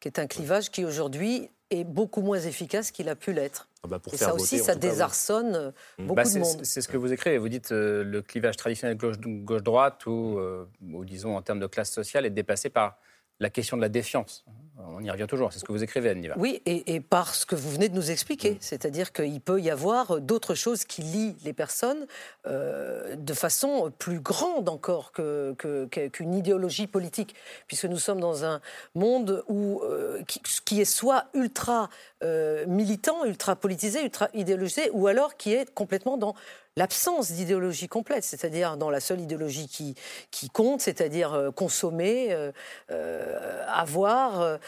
Speaker 2: qui est un clivage qui aujourd'hui est beaucoup moins efficace qu'il a pu l'être.
Speaker 20: Ah bah,
Speaker 2: et ça aussi, ça désarçonne euh, hmm. beaucoup bah, de monde.
Speaker 1: C'est ce que vous écrivez. Vous dites euh, le clivage traditionnel gauche-droite, ou, euh, ou, disons en termes de classe sociale, est dépassé par la question de la défiance. On y revient toujours, c'est ce que vous écrivez, Anne
Speaker 2: Oui, et, et, par ce que vous venez de nous expliquer, mm. c'est-à-dire qu'il peut y avoir d'autres choses qui lient les personnes euh, de façon plus grande encore qu'une que, idéologie politique, puisque nous sommes dans un monde où, euh, qui, est soit ultra euh, militant, ultra politisé, ultra idéologisé, ou alors qui est complètement dans l'absence d'idéologie complète, c'est-à-dire dans la seule idéologie qui, qui compte, c'est-à-dire euh, consommer, euh, euh, avoir,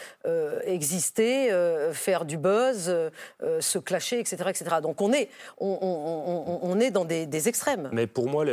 Speaker 2: exister, faire du buzz, se clasher, etc., etc. Donc on est, on, est dans des, extrêmes.
Speaker 20: Mais pour moi,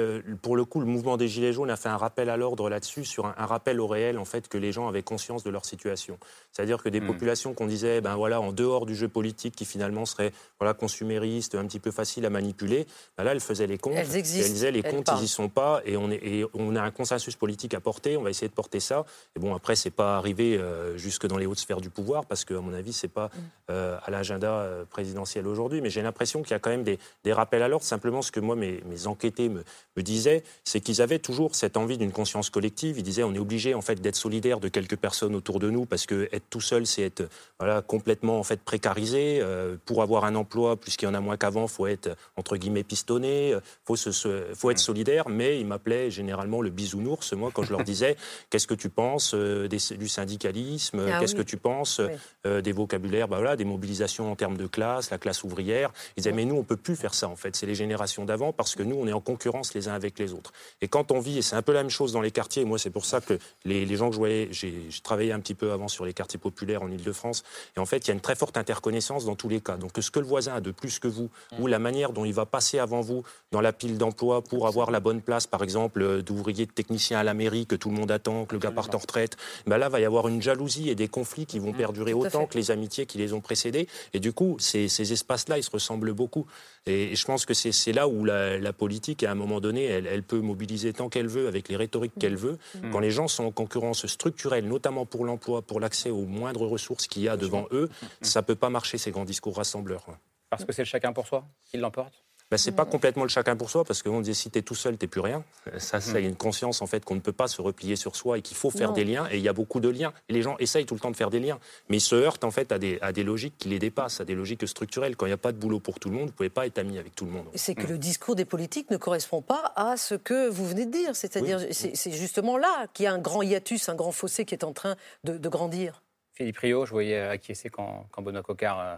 Speaker 20: pour le coup, le mouvement des Gilets jaunes a fait un rappel à l'ordre là-dessus, sur un, rappel au réel, en fait, que les gens avaient conscience de leur situation. C'est-à-dire que des hmm. populations qu'on disait, ben voilà, en dehors du jeu politique, qui finalement serait voilà, consuméristes, un petit peu facile à manipuler, ben là, elles faisait les comptes.
Speaker 2: Elles existent.
Speaker 20: elle disait les comptes, ils n'y sont pas. Et on, est, et on a un consensus politique à porter. On va essayer de porter ça. Et bon, après, c'est pas arrivé euh, jusque dans les hautes sphères du pouvoir, parce qu'à mon avis, c'est pas mm. euh, à l'agenda euh, présidentiel aujourd'hui. Mais j'ai l'impression qu'il y a quand même des, des rappels à l'ordre. Simplement, ce que moi, mes, mes enquêtés me, me disaient, c'est qu'ils avaient toujours cette envie d'une conscience collective. Ils disaient, on est obligé en fait d'être solidaire de quelques personnes autour de nous, parce que être tout seul, c'est être voilà complètement en fait précarisé. pour avoir un emploi, puisqu'il y en a moins qu'avant, faut être entre guillemets pistonné. Faut se, faut être solidaire. Mais ils m'appelaient généralement le bisounours. Moi, quand je leur <laughs> disais, qu'est-ce que tu penses du syndicalisme ah Qu'est-ce que tu penses euh, des vocabulaires, bah voilà, des mobilisations en termes de classe, la classe ouvrière Ils disaient, mais nous, on peut plus faire ça, en fait. C'est les générations d'avant parce que nous, on est en concurrence les uns avec les autres. Et quand on vit, et c'est un peu la même chose dans les quartiers, moi, c'est pour ça que les, les, gens que je voyais, j'ai travaillé un petit peu avant sur les quartiers populaires en Ile-de-France, et en fait, il y a une très forte interconnaissance dans tous les cas. Donc, ce que le voisin a de plus que vous, ou la manière dont il va passer avant vous dans la pile d'emploi pour avoir la bonne place, par exemple, euh, d'ouvrier, de technicien à la mairie que tout le monde attend, que le gars parte en retraite, ben là, va y avoir une jalousie et des conflits qui vont mmh, perdurer autant que les amitiés qui les ont précédés. Et du coup, ces, ces espaces-là, ils se ressemblent beaucoup. Et, je pense que c'est là où la, politique, à un moment donné, elle, elle peut mobiliser tant qu'elle veut, avec les rhétoriques qu'elle veut. Mmh. Quand les gens sont en concurrence structurelle, notamment pour l'emploi, pour l'accès aux moindres ressources qu'il y a devant eux, mmh. ça ne peut pas marcher, ces grands discours rassembleurs.
Speaker 1: Parce que c'est le chacun pour soi qui l'emporte
Speaker 20: ben, c'est pas complètement le chacun pour soi, parce qu'on dit si tu es tout seul, tu plus rien. Ça, c'est une conscience en fait qu'on ne peut pas se replier sur soi et qu'il faut faire des liens. Et il y a beaucoup de liens. Et les gens essayent tout le temps de faire des liens. Mais ils se heurtent en fait à des, à des logiques qui les dépassent, à des logiques structurelles. Quand il n'y a pas de boulot pour tout le monde, vous ne pouvez pas être ami avec tout le monde.
Speaker 2: C'est que le discours des politiques ne correspond pas à ce que vous venez de dire. C'est-à-dire, c'est justement là qu'il y a un grand hiatus, un grand fossé qui est en train de, grandir.
Speaker 1: Philippe Rio, je voyais acquiescer quand, quand Benoît Cocard euh,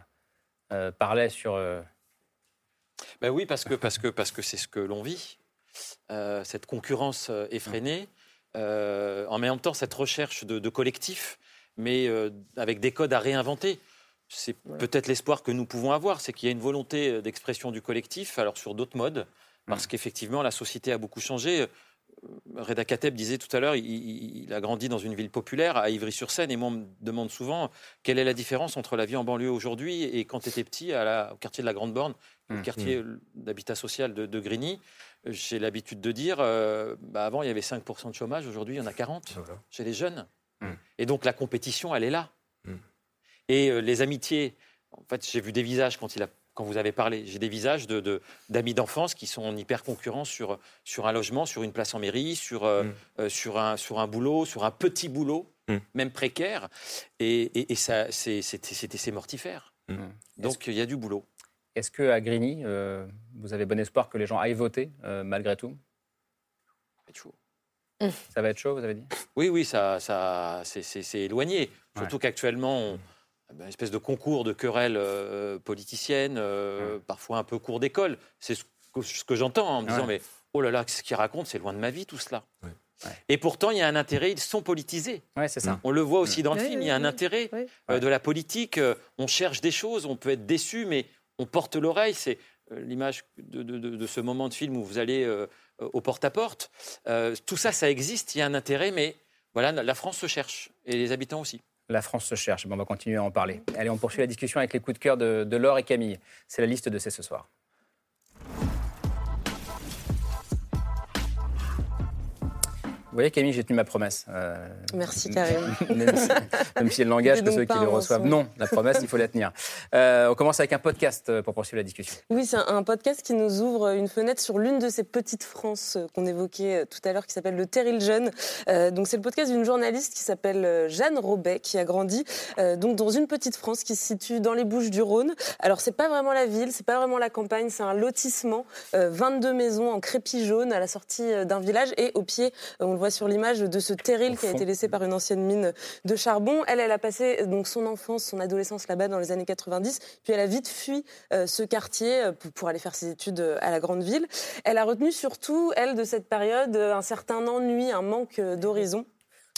Speaker 1: euh, parlait sur. Euh,
Speaker 9: ben oui, parce que parce que parce que c'est ce que l'on vit, euh, cette concurrence euh, effrénée, euh, en même temps cette recherche de, collectif, mais avec des codes à réinventer. C'est peut-être l'espoir que nous pouvons avoir, c'est qu'il y a une volonté d'expression du collectif, alors sur d'autres modes, parce qu'effectivement la société a beaucoup changé. Reda Kateb disait tout à l'heure, il, a grandi dans une ville populaire, à Ivry-sur-Seine, et moi on me demande souvent quelle est la différence entre la vie en banlieue aujourd'hui et quand tu étais petit à au quartier de la Grande Borne, le mmh. quartier mmh. d'habitat social de, Grigny. J'ai l'habitude de dire, euh, bah, avant il y avait 5% de chômage, aujourd'hui il y en a 40 chez les jeunes. Mmh. Et donc la compétition, elle est là. Et euh, les amitiés, en fait j'ai vu des visages quand il a quand vous avez parlé. J'ai des visages d'amis de, d'enfance qui sont en hyper concurrence sur, sur un logement, sur une place en mairie, sur, euh, mm. euh, sur, un, sur un boulot, sur un petit boulot, mm. même précaire. Et, et, ça, c'est mortifère. Mm. Donc il y a du boulot.
Speaker 1: Est-ce qu'à Grigny, euh, vous avez bon espoir que les gens aillent voter malgré tout?
Speaker 9: Ça va être chaud.
Speaker 1: Ça va être chaud, vous avez dit?
Speaker 9: Oui, oui, ça, ça, c'est éloigné. Surtout qu'actuellement, on une espèce de concours de querelles euh, politiciennes, euh, parfois un peu court d'école. C'est ce que, j'entends en me disant, mais oh là là, ce qu'il raconte, c'est loin de ma vie tout cela. Et pourtant, il y a un intérêt, ils sont politisés.
Speaker 1: c'est ça.
Speaker 9: On le voit aussi dans le film, il y a un intérêt euh, de la politique. on cherche des choses, on peut être déçu, mais on porte l'oreille. C'est l'image de, ce moment de film où vous allez au porte-à-porte. tout ça, ça existe, il y a un intérêt, mais voilà, la France se cherche, et les habitants aussi.
Speaker 1: La France se cherche. Bon, on va continuer à en parler. Allez, on poursuit la discussion avec les coups de cœur de, de Laure et Camille. C'est la liste de ces ce soir. Vous voyez, Camille, j'ai tenu ma promesse.
Speaker 11: Euh, Merci, Karim. <laughs>
Speaker 1: Même si, même si le langage que ceux qui le reçoivent. Non, la promesse, il faut la tenir. Euh, on commence avec un podcast euh, pour poursuivre la discussion.
Speaker 11: Oui, c'est un podcast qui nous ouvre une fenêtre sur l'une de ces petites France qu'on évoquait tout à l'heure, qui s'appelle Le Terril Jeune. donc, c'est le podcast d'une journaliste qui s'appelle Jeanne Robet, qui a grandi donc dans une petite France qui se situe dans les Bouches du Rhône. Alors, c'est pas vraiment la ville, c'est pas vraiment la campagne, c'est un lotissement, 22 maisons en crépi jaune à la sortie d'un village et au pied, on voit sur l'image de ce terril qui a été laissé par une ancienne mine de charbon. Elle, elle a passé donc son enfance, son adolescence là-bas dans les années 90, puis elle a vite fui euh, ce quartier euh, pour, aller faire ses études euh, à la grande ville. Elle a retenu surtout, elle, de cette période, un certain ennui, un manque d'horizon.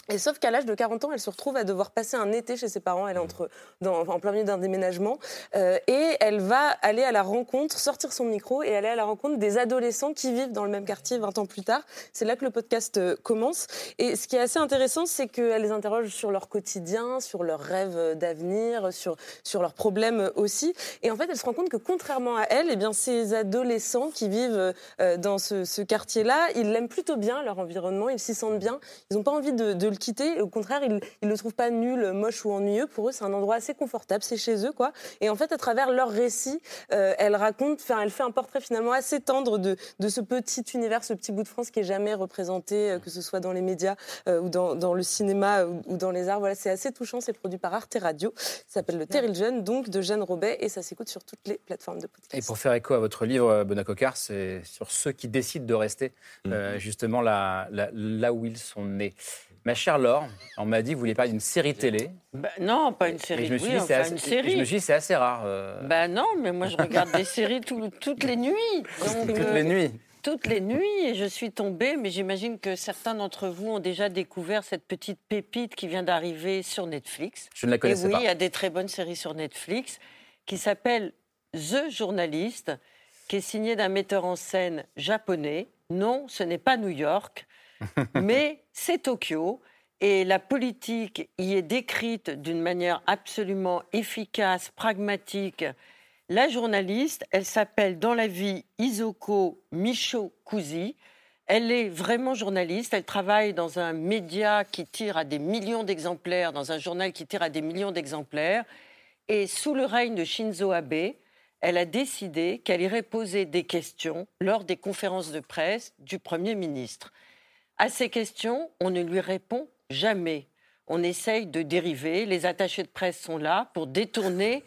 Speaker 11: Et sauf qu'à l'âge de 40 ans, elle se retrouve à devoir passer un été chez ses parents. Elle est entre, dans, en plein milieu d'un déménagement. Euh, et elle va aller à la rencontre, sortir son micro et aller à la rencontre des adolescents qui vivent dans le même quartier 20 ans plus tard. C'est là que le podcast euh, commence. Et ce qui est assez intéressant, c'est qu'elle les interroge sur leur quotidien, sur leurs rêves d'avenir, sur, sur leurs problèmes aussi. Et en fait, elle se rend compte que contrairement à elle, eh bien, ces adolescents qui vivent euh, dans ce, ce quartier-là, ils l'aiment plutôt bien, leur environnement, ils s'y sentent bien. Ils n'ont pas envie de, de le quitter. au contraire, ils ne le trouvent pas nul, moche ou ennuyeux. Pour eux, c'est un endroit assez confortable, c'est chez eux, quoi. Et en fait, à travers leur récit, euh, elle raconte, enfin, elle fait un portrait finalement assez tendre de, de ce petit univers, ce petit bout de France qui est jamais représenté, euh, que ce soit dans les médias euh, ou dans, dans, le cinéma ou, dans les arts. Voilà, c'est assez touchant. C'est produit par Arte Radio. Ça s'appelle Le Terril Jeune, donc de Jeanne Robet, et ça s'écoute sur toutes les plateformes de podcast.
Speaker 1: Et pour faire écho à votre livre, Benoît Cocard, c'est sur ceux qui décident de rester, mmh. justement là, là, là où ils sont nés. Ma chère Laure, on m'a dit que vous vouliez parler d'une série télé.
Speaker 10: Bah, non, pas une série. je me suis dit, c'est assez,
Speaker 1: Je me suis c'est assez rare. Euh.
Speaker 10: Ben non, mais moi je regarde des <laughs> séries toutes les nuits.
Speaker 1: toutes les euh, nuits.
Speaker 10: Toutes les nuits, et je suis tombée, mais j'imagine que certains d'entre vous ont déjà découvert cette petite pépite qui vient d'arriver sur Netflix.
Speaker 1: Je ne la connaissais
Speaker 10: et oui,
Speaker 1: pas.
Speaker 10: il y a des très bonnes séries sur Netflix qui s'appelle The Journaliste, qui est signée d'un metteur en scène japonais. Non, ce n'est pas New York. <laughs> mais c'est Tokyo. Et la politique y est décrite d'une manière absolument efficace, pragmatique. La journaliste, elle s'appelle dans la vie Isoko Micho Kuzi. Elle est vraiment journaliste. Elle travaille dans un média qui tire à des millions d'exemplaires, dans un journal qui tire à des millions d'exemplaires. Et sous le règne de Shinzo Abe, elle a décidé qu'elle irait poser des questions lors des conférences de presse du Premier ministre. À ces questions, on ne lui répond jamais. On essaye de dériver. Les attachés de presse sont là pour détourner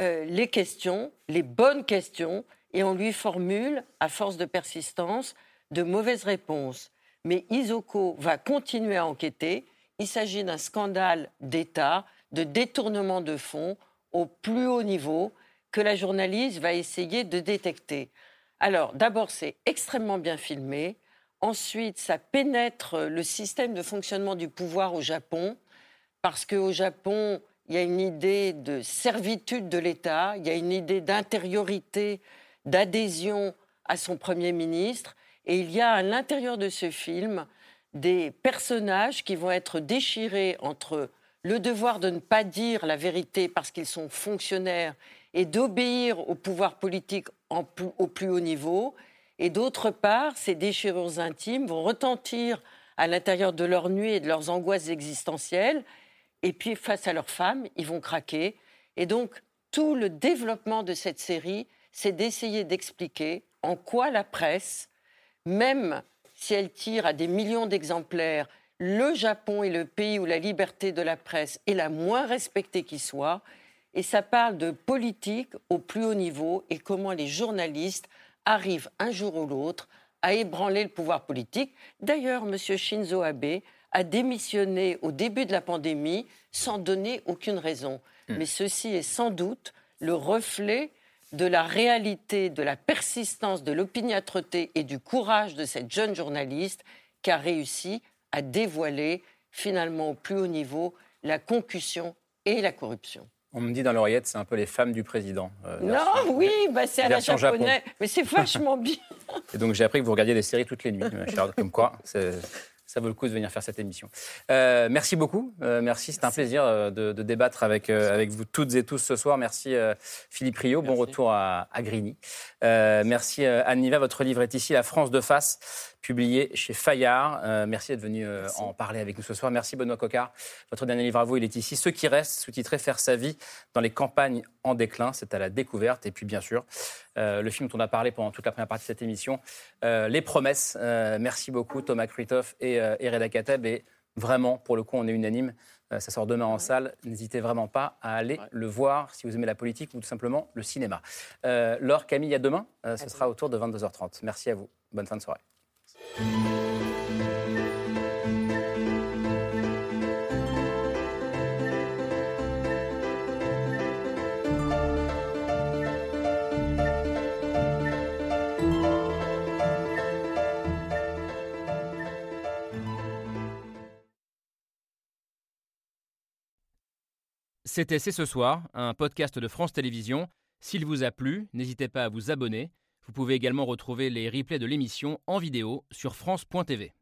Speaker 10: euh, les questions, les bonnes questions, et on lui formule, à force de persistance, de mauvaises réponses. Mais Isoko va continuer à enquêter. Il s'agit d'un scandale d'État, de détournement de fonds au plus haut niveau que la journaliste va essayer de détecter. Alors, d'abord, c'est extrêmement bien filmé. Ensuite, ça pénètre le système de fonctionnement du pouvoir au Japon, parce qu'au Japon, il y a une idée de servitude de l'État, il y a une idée d'intériorité, d'adhésion à son Premier ministre, et il y a à l'intérieur de ce film des personnages qui vont être déchirés entre le devoir de ne pas dire la vérité parce qu'ils sont fonctionnaires et d'obéir au pouvoir politique au plus haut niveau, et d'autre part, ces déchirures intimes vont retentir à l'intérieur de leur nuit et de leurs angoisses existentielles. Et puis, face à leurs femmes, ils vont craquer. Et donc, tout le développement de cette série, c'est d'essayer d'expliquer en quoi la presse, même si elle tire à des millions d'exemplaires, le Japon est le pays où la liberté de la presse est la moins respectée qui soit. Et ça parle de politique au plus haut niveau et comment les journalistes arrive un jour ou l'autre à ébranler le pouvoir politique. D'ailleurs, M. Shinzo Abe a démissionné au début de la pandémie sans donner aucune raison. Hmm. Mais ceci est sans doute le reflet de la réalité, de la persistance, de l'opiniâtreté et du courage de cette jeune journaliste qui a réussi à dévoiler finalement au plus haut niveau la concussion et la corruption.
Speaker 1: On me dit dans l'oreillette, c'est un peu les femmes du président.
Speaker 10: Euh, non, oui, bah c'est à la japonaise. Mais c'est vachement <laughs> bien.
Speaker 1: Et donc j'ai appris que vous regardiez des séries toutes les nuits, comme quoi ça vaut le coup de venir faire cette émission. Euh, merci beaucoup. Euh, merci, c'est un plaisir de, de, débattre avec, avec vous toutes et tous ce soir. Merci Philippe Rio, bon retour à, à Grigny. merci Anne Niva, votre livre est ici, La France de face, publié chez Fayard. merci d'être venu en parler avec nous ce soir. Merci Benoît Cocard. Votre dernier livre à vous, il est ici. Ceux qui restent, sous-titré Faire sa vie dans les campagnes en déclin. C'est à la découverte. Et puis bien sûr, le film dont on a parlé pendant toute la première partie de cette émission, Les Promesses. merci beaucoup Thomas Kruithoff et et, Reda Kateb. Et vraiment, pour le coup, on est unanime. Euh, ça sort demain en salle. N'hésitez vraiment pas à aller le voir si vous aimez la politique ou tout simplement le cinéma. Euh, Laure, Camille, à demain. Euh, ce sera autour de 22h30. Merci à vous. Bonne fin de soirée. C'était C'est ce soir, un podcast de France Télévisions. S'il vous a plu, n'hésitez pas à vous abonner. Vous pouvez également retrouver les replays de l'émission en vidéo sur France.tv.